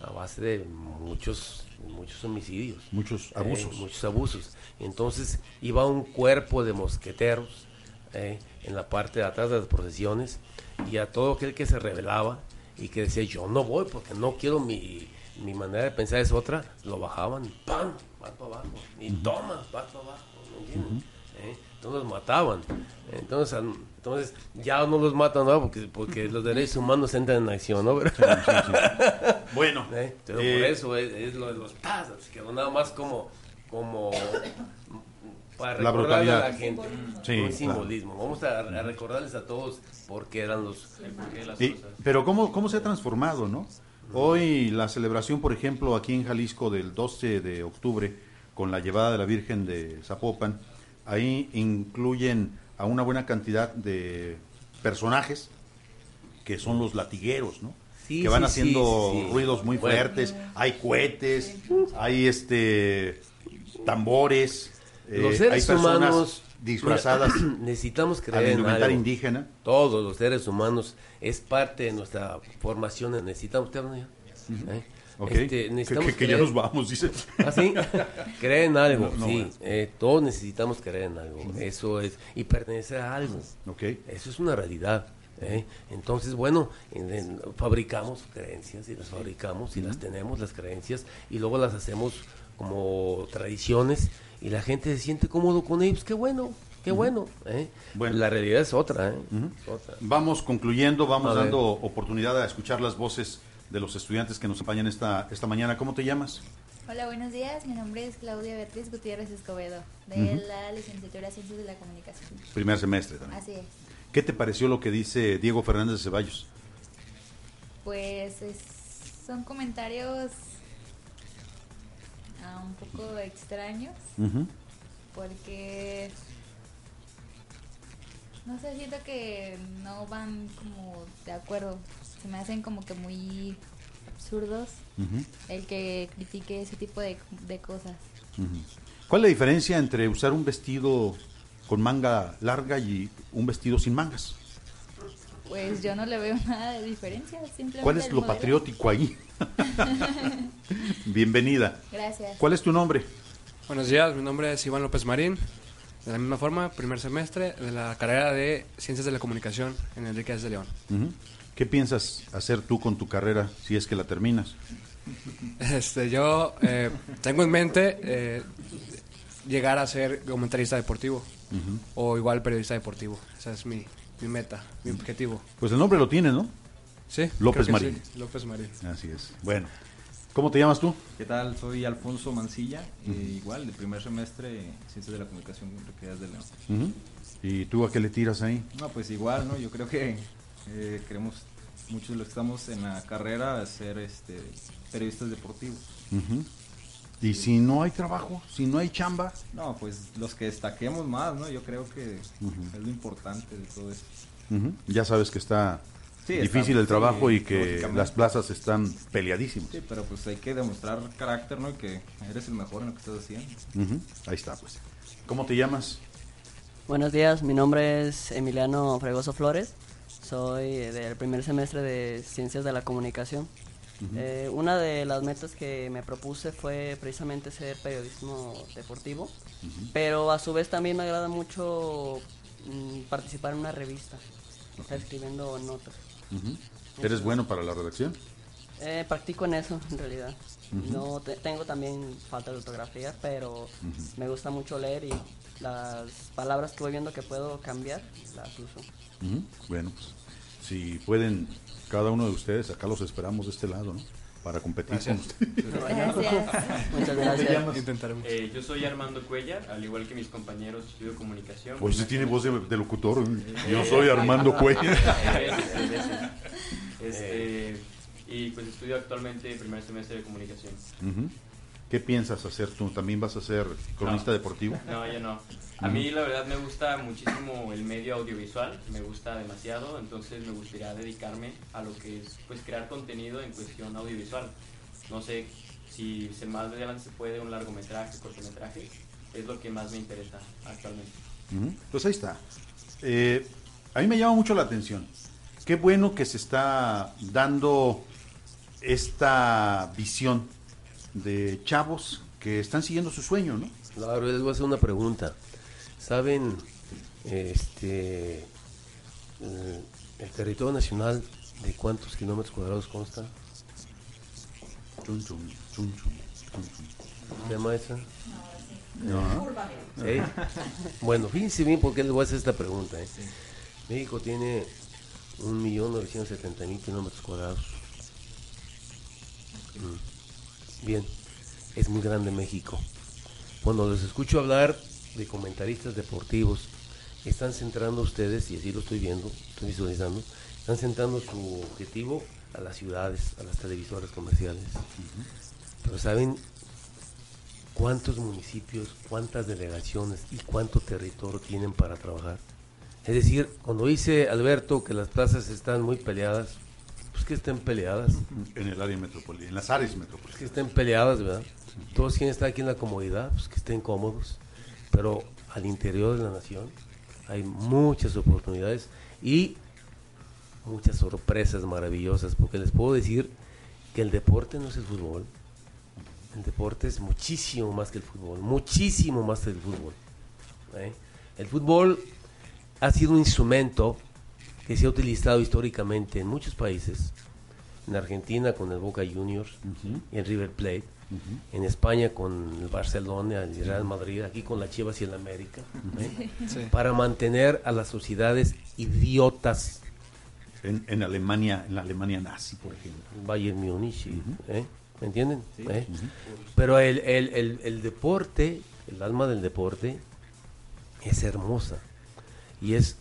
a base de muchos muchos homicidios, Muchos eh, abusos. muchos abusos. Entonces iba un cuerpo de mosqueteros eh, en la parte de atrás de las procesiones y a todo aquel que se rebelaba y que decía yo no voy porque no quiero mi, mi manera de pensar es otra, lo bajaban, ¡pam! vas para abajo, y toma, vas para abajo, ¿me entienden? ¿Eh? Entonces los mataban. Entonces, entonces ya no los matan ¿no? porque, porque los derechos humanos entran en acción, ¿no? Bueno, ¿Eh? Pero eh, por eso es, es lo de los tazos, quedó nada más como, como para La recordarle a la gente. Sí, un claro. simbolismo. Vamos a, a recordarles a todos por qué eran los. Y- pero cómo, cómo se ha transformado, ¿no? Hoy la celebración, por ejemplo, aquí en Jalisco del 12 de octubre, con la llevada de la Virgen de Zapopan, ahí incluyen a una buena cantidad de personajes que son los latigueros, ¿no? Sí, que van sí, haciendo sí, ruidos muy Bueno. fuertes, hay cohetes, hay este tambores, eh, los hay seres personas humanos disfrazadas necesitamos creer en algo. indígena. Todos los seres humanos es parte de nuestra formación. Necesitamos. ¿Eh? Ok. Este, Que- necesitamos que- que ya creer- nos vamos, dice. ¿Ah, sí? Creer en algo, No, no, sí. bueno. Eh, todos necesitamos creer en algo. Eso es. Y pertenecer a algo. Ok. Eso es una realidad. ¿eh? Entonces, bueno, en- en- fabricamos creencias y las fabricamos y las tenemos, las creencias, y luego las hacemos como tradiciones y la gente se siente cómodo con ellos. Qué bueno, Qué bueno, ¿eh? La realidad es otra, ¿eh? Otra. Vamos concluyendo, vamos dando oportunidad a escuchar las voces de los estudiantes que nos acompañan esta, esta mañana. ¿Cómo te llamas? Hola, buenos días. Mi nombre es Claudia Beatriz Gutiérrez Escobedo, de la licenciatura en Ciencias de la Comunicación. Primer semestre también. Así es. ¿Qué te pareció lo que dice Diego Fernández de Ceballos? Pues es- son comentarios ah, un poco extraños, porque no sé, siento que no van como de acuerdo. Se me hacen como que muy absurdos el que critique ese tipo de, de cosas. ¿Cuál es la diferencia entre usar un vestido con manga larga y un vestido sin mangas? Pues yo no le veo nada de diferencia. Simplemente ¿Cuál es lo modelo. patriótico ahí? Bienvenida. Gracias. ¿Cuál es tu nombre? Buenos días, mi nombre es Iván López Marín. De la misma forma, primer semestre de la carrera de Ciencias de la Comunicación en Enrique de León. Ujú. ¿Qué piensas hacer tú con tu carrera si es que la terminas? Este, yo eh, tengo en mente eh, llegar a ser comentarista deportivo o igual periodista deportivo. Esa es mi, mi meta, mi objetivo. Pues el nombre lo tienes, ¿no? Sí. López Marín. sí, López Marín. Así es. Bueno, ¿cómo te llamas tú? ¿Qué tal? Soy Alfonso Mancilla, eh, igual de primer semestre Ciencias de la Comunicación de León. Ujú. ¿Y tú a qué le tiras ahí? No, pues igual, ¿no? Yo creo que eh, queremos, muchos de los que estamos en la carrera, ser este, periodistas deportivos. ¿Y si no hay trabajo? ¿Si no hay chamba? No, pues los que destaquemos más, ¿no? Yo creo que es lo importante de todo esto. Ya sabes que está Sí, difícil está- el trabajo sí, y que las plazas están peleadísimas. Sí, pero pues hay que demostrar carácter, ¿no? Y que eres el mejor en lo que estás haciendo. Ahí está, pues. ¿Cómo te llamas? Buenos días, mi nombre es Emiliano Fregoso Flores, soy del primer semestre de Ciencias de la Comunicación. Eh, una de las metas que me propuse fue precisamente ser periodismo deportivo, pero a su vez también me agrada mucho mm, participar en una revista, estar escribiendo notas. ¿Eres bueno para la redacción? Eh, practico en eso, en realidad. No te- tengo también falta de ortografía, pero me gusta mucho leer y las palabras que voy viendo que puedo cambiar, las uso. Bueno, pues si pueden, cada uno de ustedes, acá los esperamos de este lado, ¿no? Para competir con ustedes. Gracias. Muchas ¿Cómo te gracias. Intentaremos. Eh, yo soy Armando Cuellar, al igual que mis compañeros estudio comunicación. Pues sí tiene voz de, de locutor. Yo soy Armando Cuellar. Este, y pues estudio actualmente primer semestre de comunicación. Ujú. ¿Qué piensas hacer tú? ¿También vas a ser cronista No. deportivo? No, yo no. A mí la verdad me gusta muchísimo el medio audiovisual, me gusta demasiado, entonces me gustaría dedicarme a lo que es pues crear contenido en cuestión audiovisual. No sé si se más adelante se puede un largometraje, cortometraje, es lo que más me interesa actualmente. Ujú. Pues ahí está. Eh, a mí me llama mucho la atención. Qué bueno que se está dando esta visión de chavos que están siguiendo su sueño, ¿no? Claro, les voy a hacer una pregunta. ¿Saben este el, el territorio nacional de cuántos kilómetros cuadrados consta? Chun, chun. ¿Se llama esa? No. ¿Sí? Bueno, fíjense bien por qué les voy a hacer esta pregunta. ¿eh? México tiene 1.970.000 kilómetros cuadrados. Mm. Bien, es muy grande México. Cuando les escucho hablar de comentaristas deportivos, están centrando ustedes, y así lo estoy viendo, estoy visualizando, están centrando su objetivo a las ciudades, a las televisoras comerciales. Pero ¿saben cuántos municipios, cuántas delegaciones y cuánto territorio tienen para trabajar? Es decir, cuando dice Alberto que las plazas están muy peleadas, pues que estén peleadas. En el área metropolitana, en las áreas metropolitanas. que estén peleadas, ¿verdad? Todos quieren estar aquí en la comodidad, pues que estén cómodos. Pero al interior de la nación hay muchas oportunidades y muchas sorpresas maravillosas, porque les puedo decir que el deporte no es el fútbol. El deporte es muchísimo más que el fútbol, muchísimo más que el fútbol. ¿eh? El fútbol ha sido un instrumento que se ha utilizado históricamente en muchos países, en Argentina con el Boca Juniors y en River Plate, En España con el Barcelona, el Real Madrid, aquí con la Chivas y el América, ¿eh? Sí. para mantener a las sociedades idiotas. En, en Alemania, en la Alemania nazi, por ejemplo. Bayern Múnich, y- ¿eh? ¿me entienden? Sí. ¿Eh? Pero el, el- el- el deporte, el alma del deporte, es hermosa y es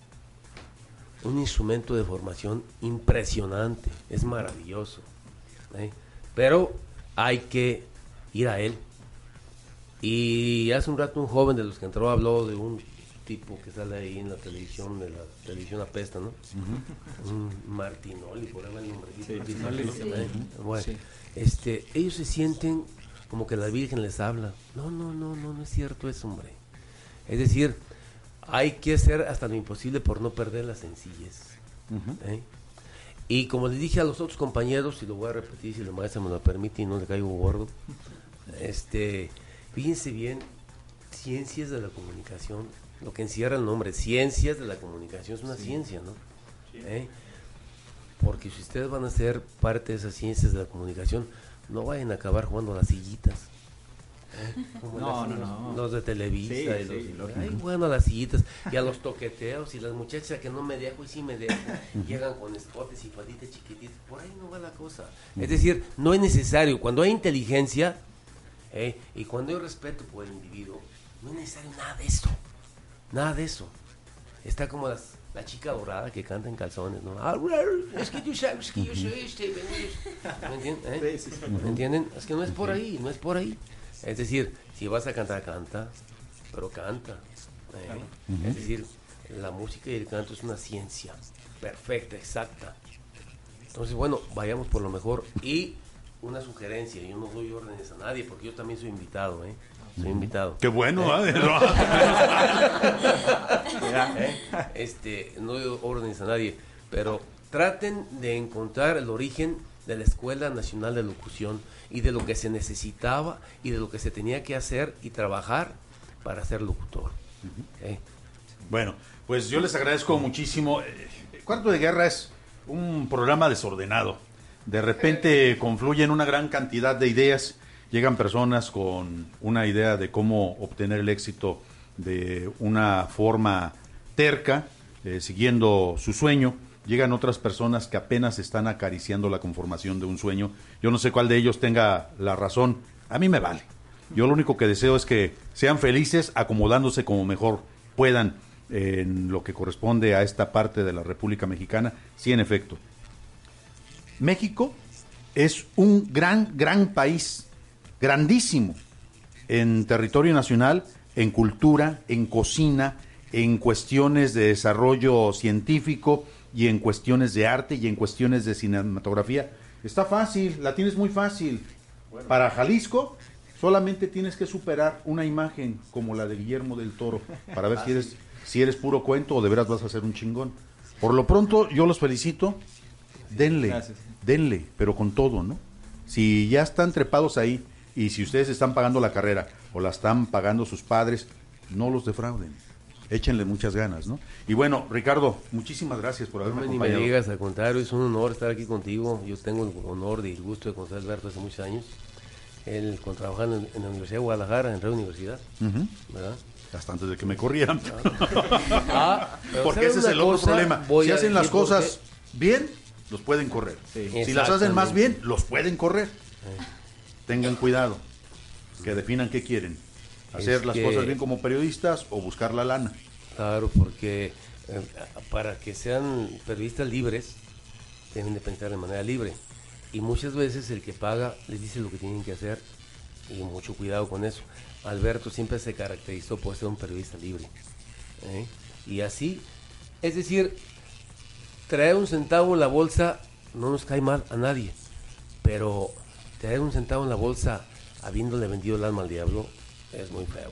un instrumento de formación impresionante, es maravilloso. ¿eh? Pero hay que ir a él. Y hace un rato un joven de los que entró habló de un tipo que sale ahí en la televisión, de la televisión apesta, ¿no? Un Martinoli, por ahí va el nombrecito. Sí, Martinoli. ¿eh? Sí. Bueno, este, ellos se sienten como que la Virgen les habla. No, no, no, no, no es cierto eso, hombre. Es decir, hay que hacer hasta lo imposible por no perder la sencillez. ¿eh? Y como les dije a los otros compañeros, y lo voy a repetir si la maestra me lo permite y no le caigo gordo, este, fíjense bien, ciencias de la comunicación, lo que encierra el nombre, ciencias de la comunicación, es una ciencia, ¿no? ¿Eh? Porque si ustedes van a ser parte de esas ciencias de la comunicación, no vayan a acabar jugando a las sillitas. Como No, no, no. Los de Televisa Sí, y sí, los, ay, a las sillitas y a los toqueteos y las muchachas que no me dejo y sí me dejo, llegan con escotes y faditas chiquititas. Por ahí no va la cosa. Es decir, no es necesario. Cuando hay inteligencia ¿eh? y cuando hay respeto por el individuo, no es necesario nada de eso. Nada de eso. Está como las, la chica dorada que canta en calzones, ¿no? Ah, Es que tú sabes que yo soy este. ¿Me entienden? eh? ¿Me entienden? Es que no es por ahí, no es por ahí. Es decir, si vas a cantar, canta, pero canta. ¿eh? Claro. Es decir, la música y el canto es una ciencia perfecta, exacta. Entonces, bueno, vayamos por lo mejor. Y una sugerencia, yo no doy órdenes a nadie porque yo también soy invitado, ¿eh? Soy invitado. Qué bueno, ¿eh? ¿Eh? Este, no doy órdenes a nadie, pero traten de encontrar el origen de la Escuela Nacional de Locución y de lo que se necesitaba y de lo que se tenía que hacer y trabajar para ser locutor. ¿eh? Bueno, pues yo les agradezco muchísimo. Eh, Cuarto de Guerra es un programa desordenado. De repente confluyen una gran cantidad de ideas. Llegan personas con una idea de cómo obtener el éxito de una forma terca, eh, siguiendo su sueño. Llegan otras personas que apenas están acariciando la conformación de un sueño. Yo no sé cuál de ellos tenga la razón. A mí me vale. Yo lo único que deseo es que sean felices acomodándose como mejor puedan en lo que corresponde a esta parte de la República Mexicana. Sí, en efecto. México es un gran, gran país, grandísimo, en territorio nacional, en cultura, en cocina, en cuestiones de desarrollo científico y en cuestiones de arte y en cuestiones de cinematografía. Está fácil, la tienes muy fácil. Para Jalisco solamente tienes que superar una imagen como la de Guillermo del Toro para ver si eres, si eres puro cuento o de veras vas a ser un chingón. Por lo pronto yo los felicito, denle, Gracias. denle, pero con todo, ¿no? Si ya están trepados ahí y si ustedes están pagando la carrera o la están pagando sus padres, no los defrauden. Échenle muchas ganas, ¿no? Y bueno, Ricardo, muchísimas gracias por haberme Hombre, ni me acompañado. digas, al contrario, es un honor estar aquí contigo. Yo tengo el honor y el gusto de conocer a Alberto hace muchos años. Él con, trabajando en, en la Universidad de Guadalajara, en Radio Universidad, Ujú. ¿verdad? Hasta antes de que me corrieran. Ah, pero Porque ¿saben ese es el otro problema. Si hacen las cosas bien, los pueden correr. Si las hacen más bien, los pueden correr. Tengan cuidado. Que definan qué quieren. Hacer Es las que- cosas bien como periodistas o buscar la lana. Claro, porque eh, para que sean periodistas libres, deben de pensar de manera libre. Y muchas veces el que paga les dice lo que tienen que hacer y mucho cuidado con eso. Alberto siempre se caracterizó por ser un periodista libre. ¿eh? Y así, es decir, traer un centavo en la bolsa no nos cae mal a nadie, pero traer un centavo en la bolsa habiéndole vendido el alma al diablo es muy feo.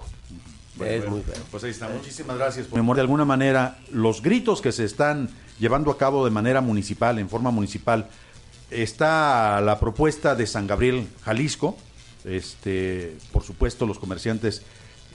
Bueno, es bueno, muy feo. Pues ahí está. ¿Eh? Muchísimas gracias. Por... De alguna manera, los gritos que se están llevando a cabo de manera municipal, en forma municipal, está la propuesta de San Gabriel, Jalisco. Este, por supuesto, los comerciantes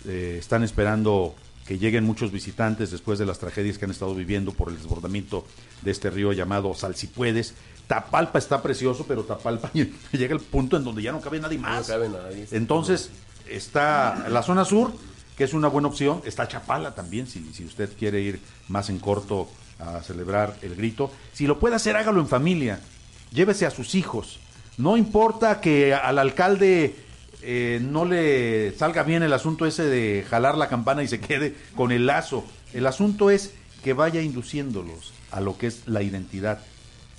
eh, están esperando que lleguen muchos visitantes después de las tragedias que han estado viviendo por el desbordamiento de este río llamado Salsipuedes, Tapalpa está precioso, pero Tapalpa llega el punto en donde ya no cabe nadie más. No cabe nadie. Entonces, está la zona sur, que es una buena opción. Está Chapala también, si, si usted quiere ir más en corto a celebrar el grito. Si lo puede hacer, hágalo en familia. Llévese a sus hijos. No importa que al alcalde eh, no le salga bien el asunto ese de jalar la campana y se quede con el lazo. El asunto es que vaya induciéndolos a lo que es la identidad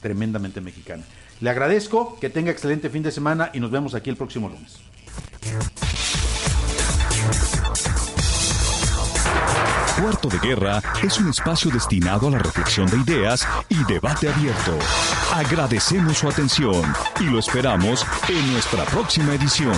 tremendamente mexicana. Le agradezco, que tenga excelente fin de semana y nos vemos aquí el próximo lunes. Cuarto de Guerra es un espacio destinado a la reflexión de ideas y debate abierto. Agradecemos su atención y lo esperamos en nuestra próxima edición.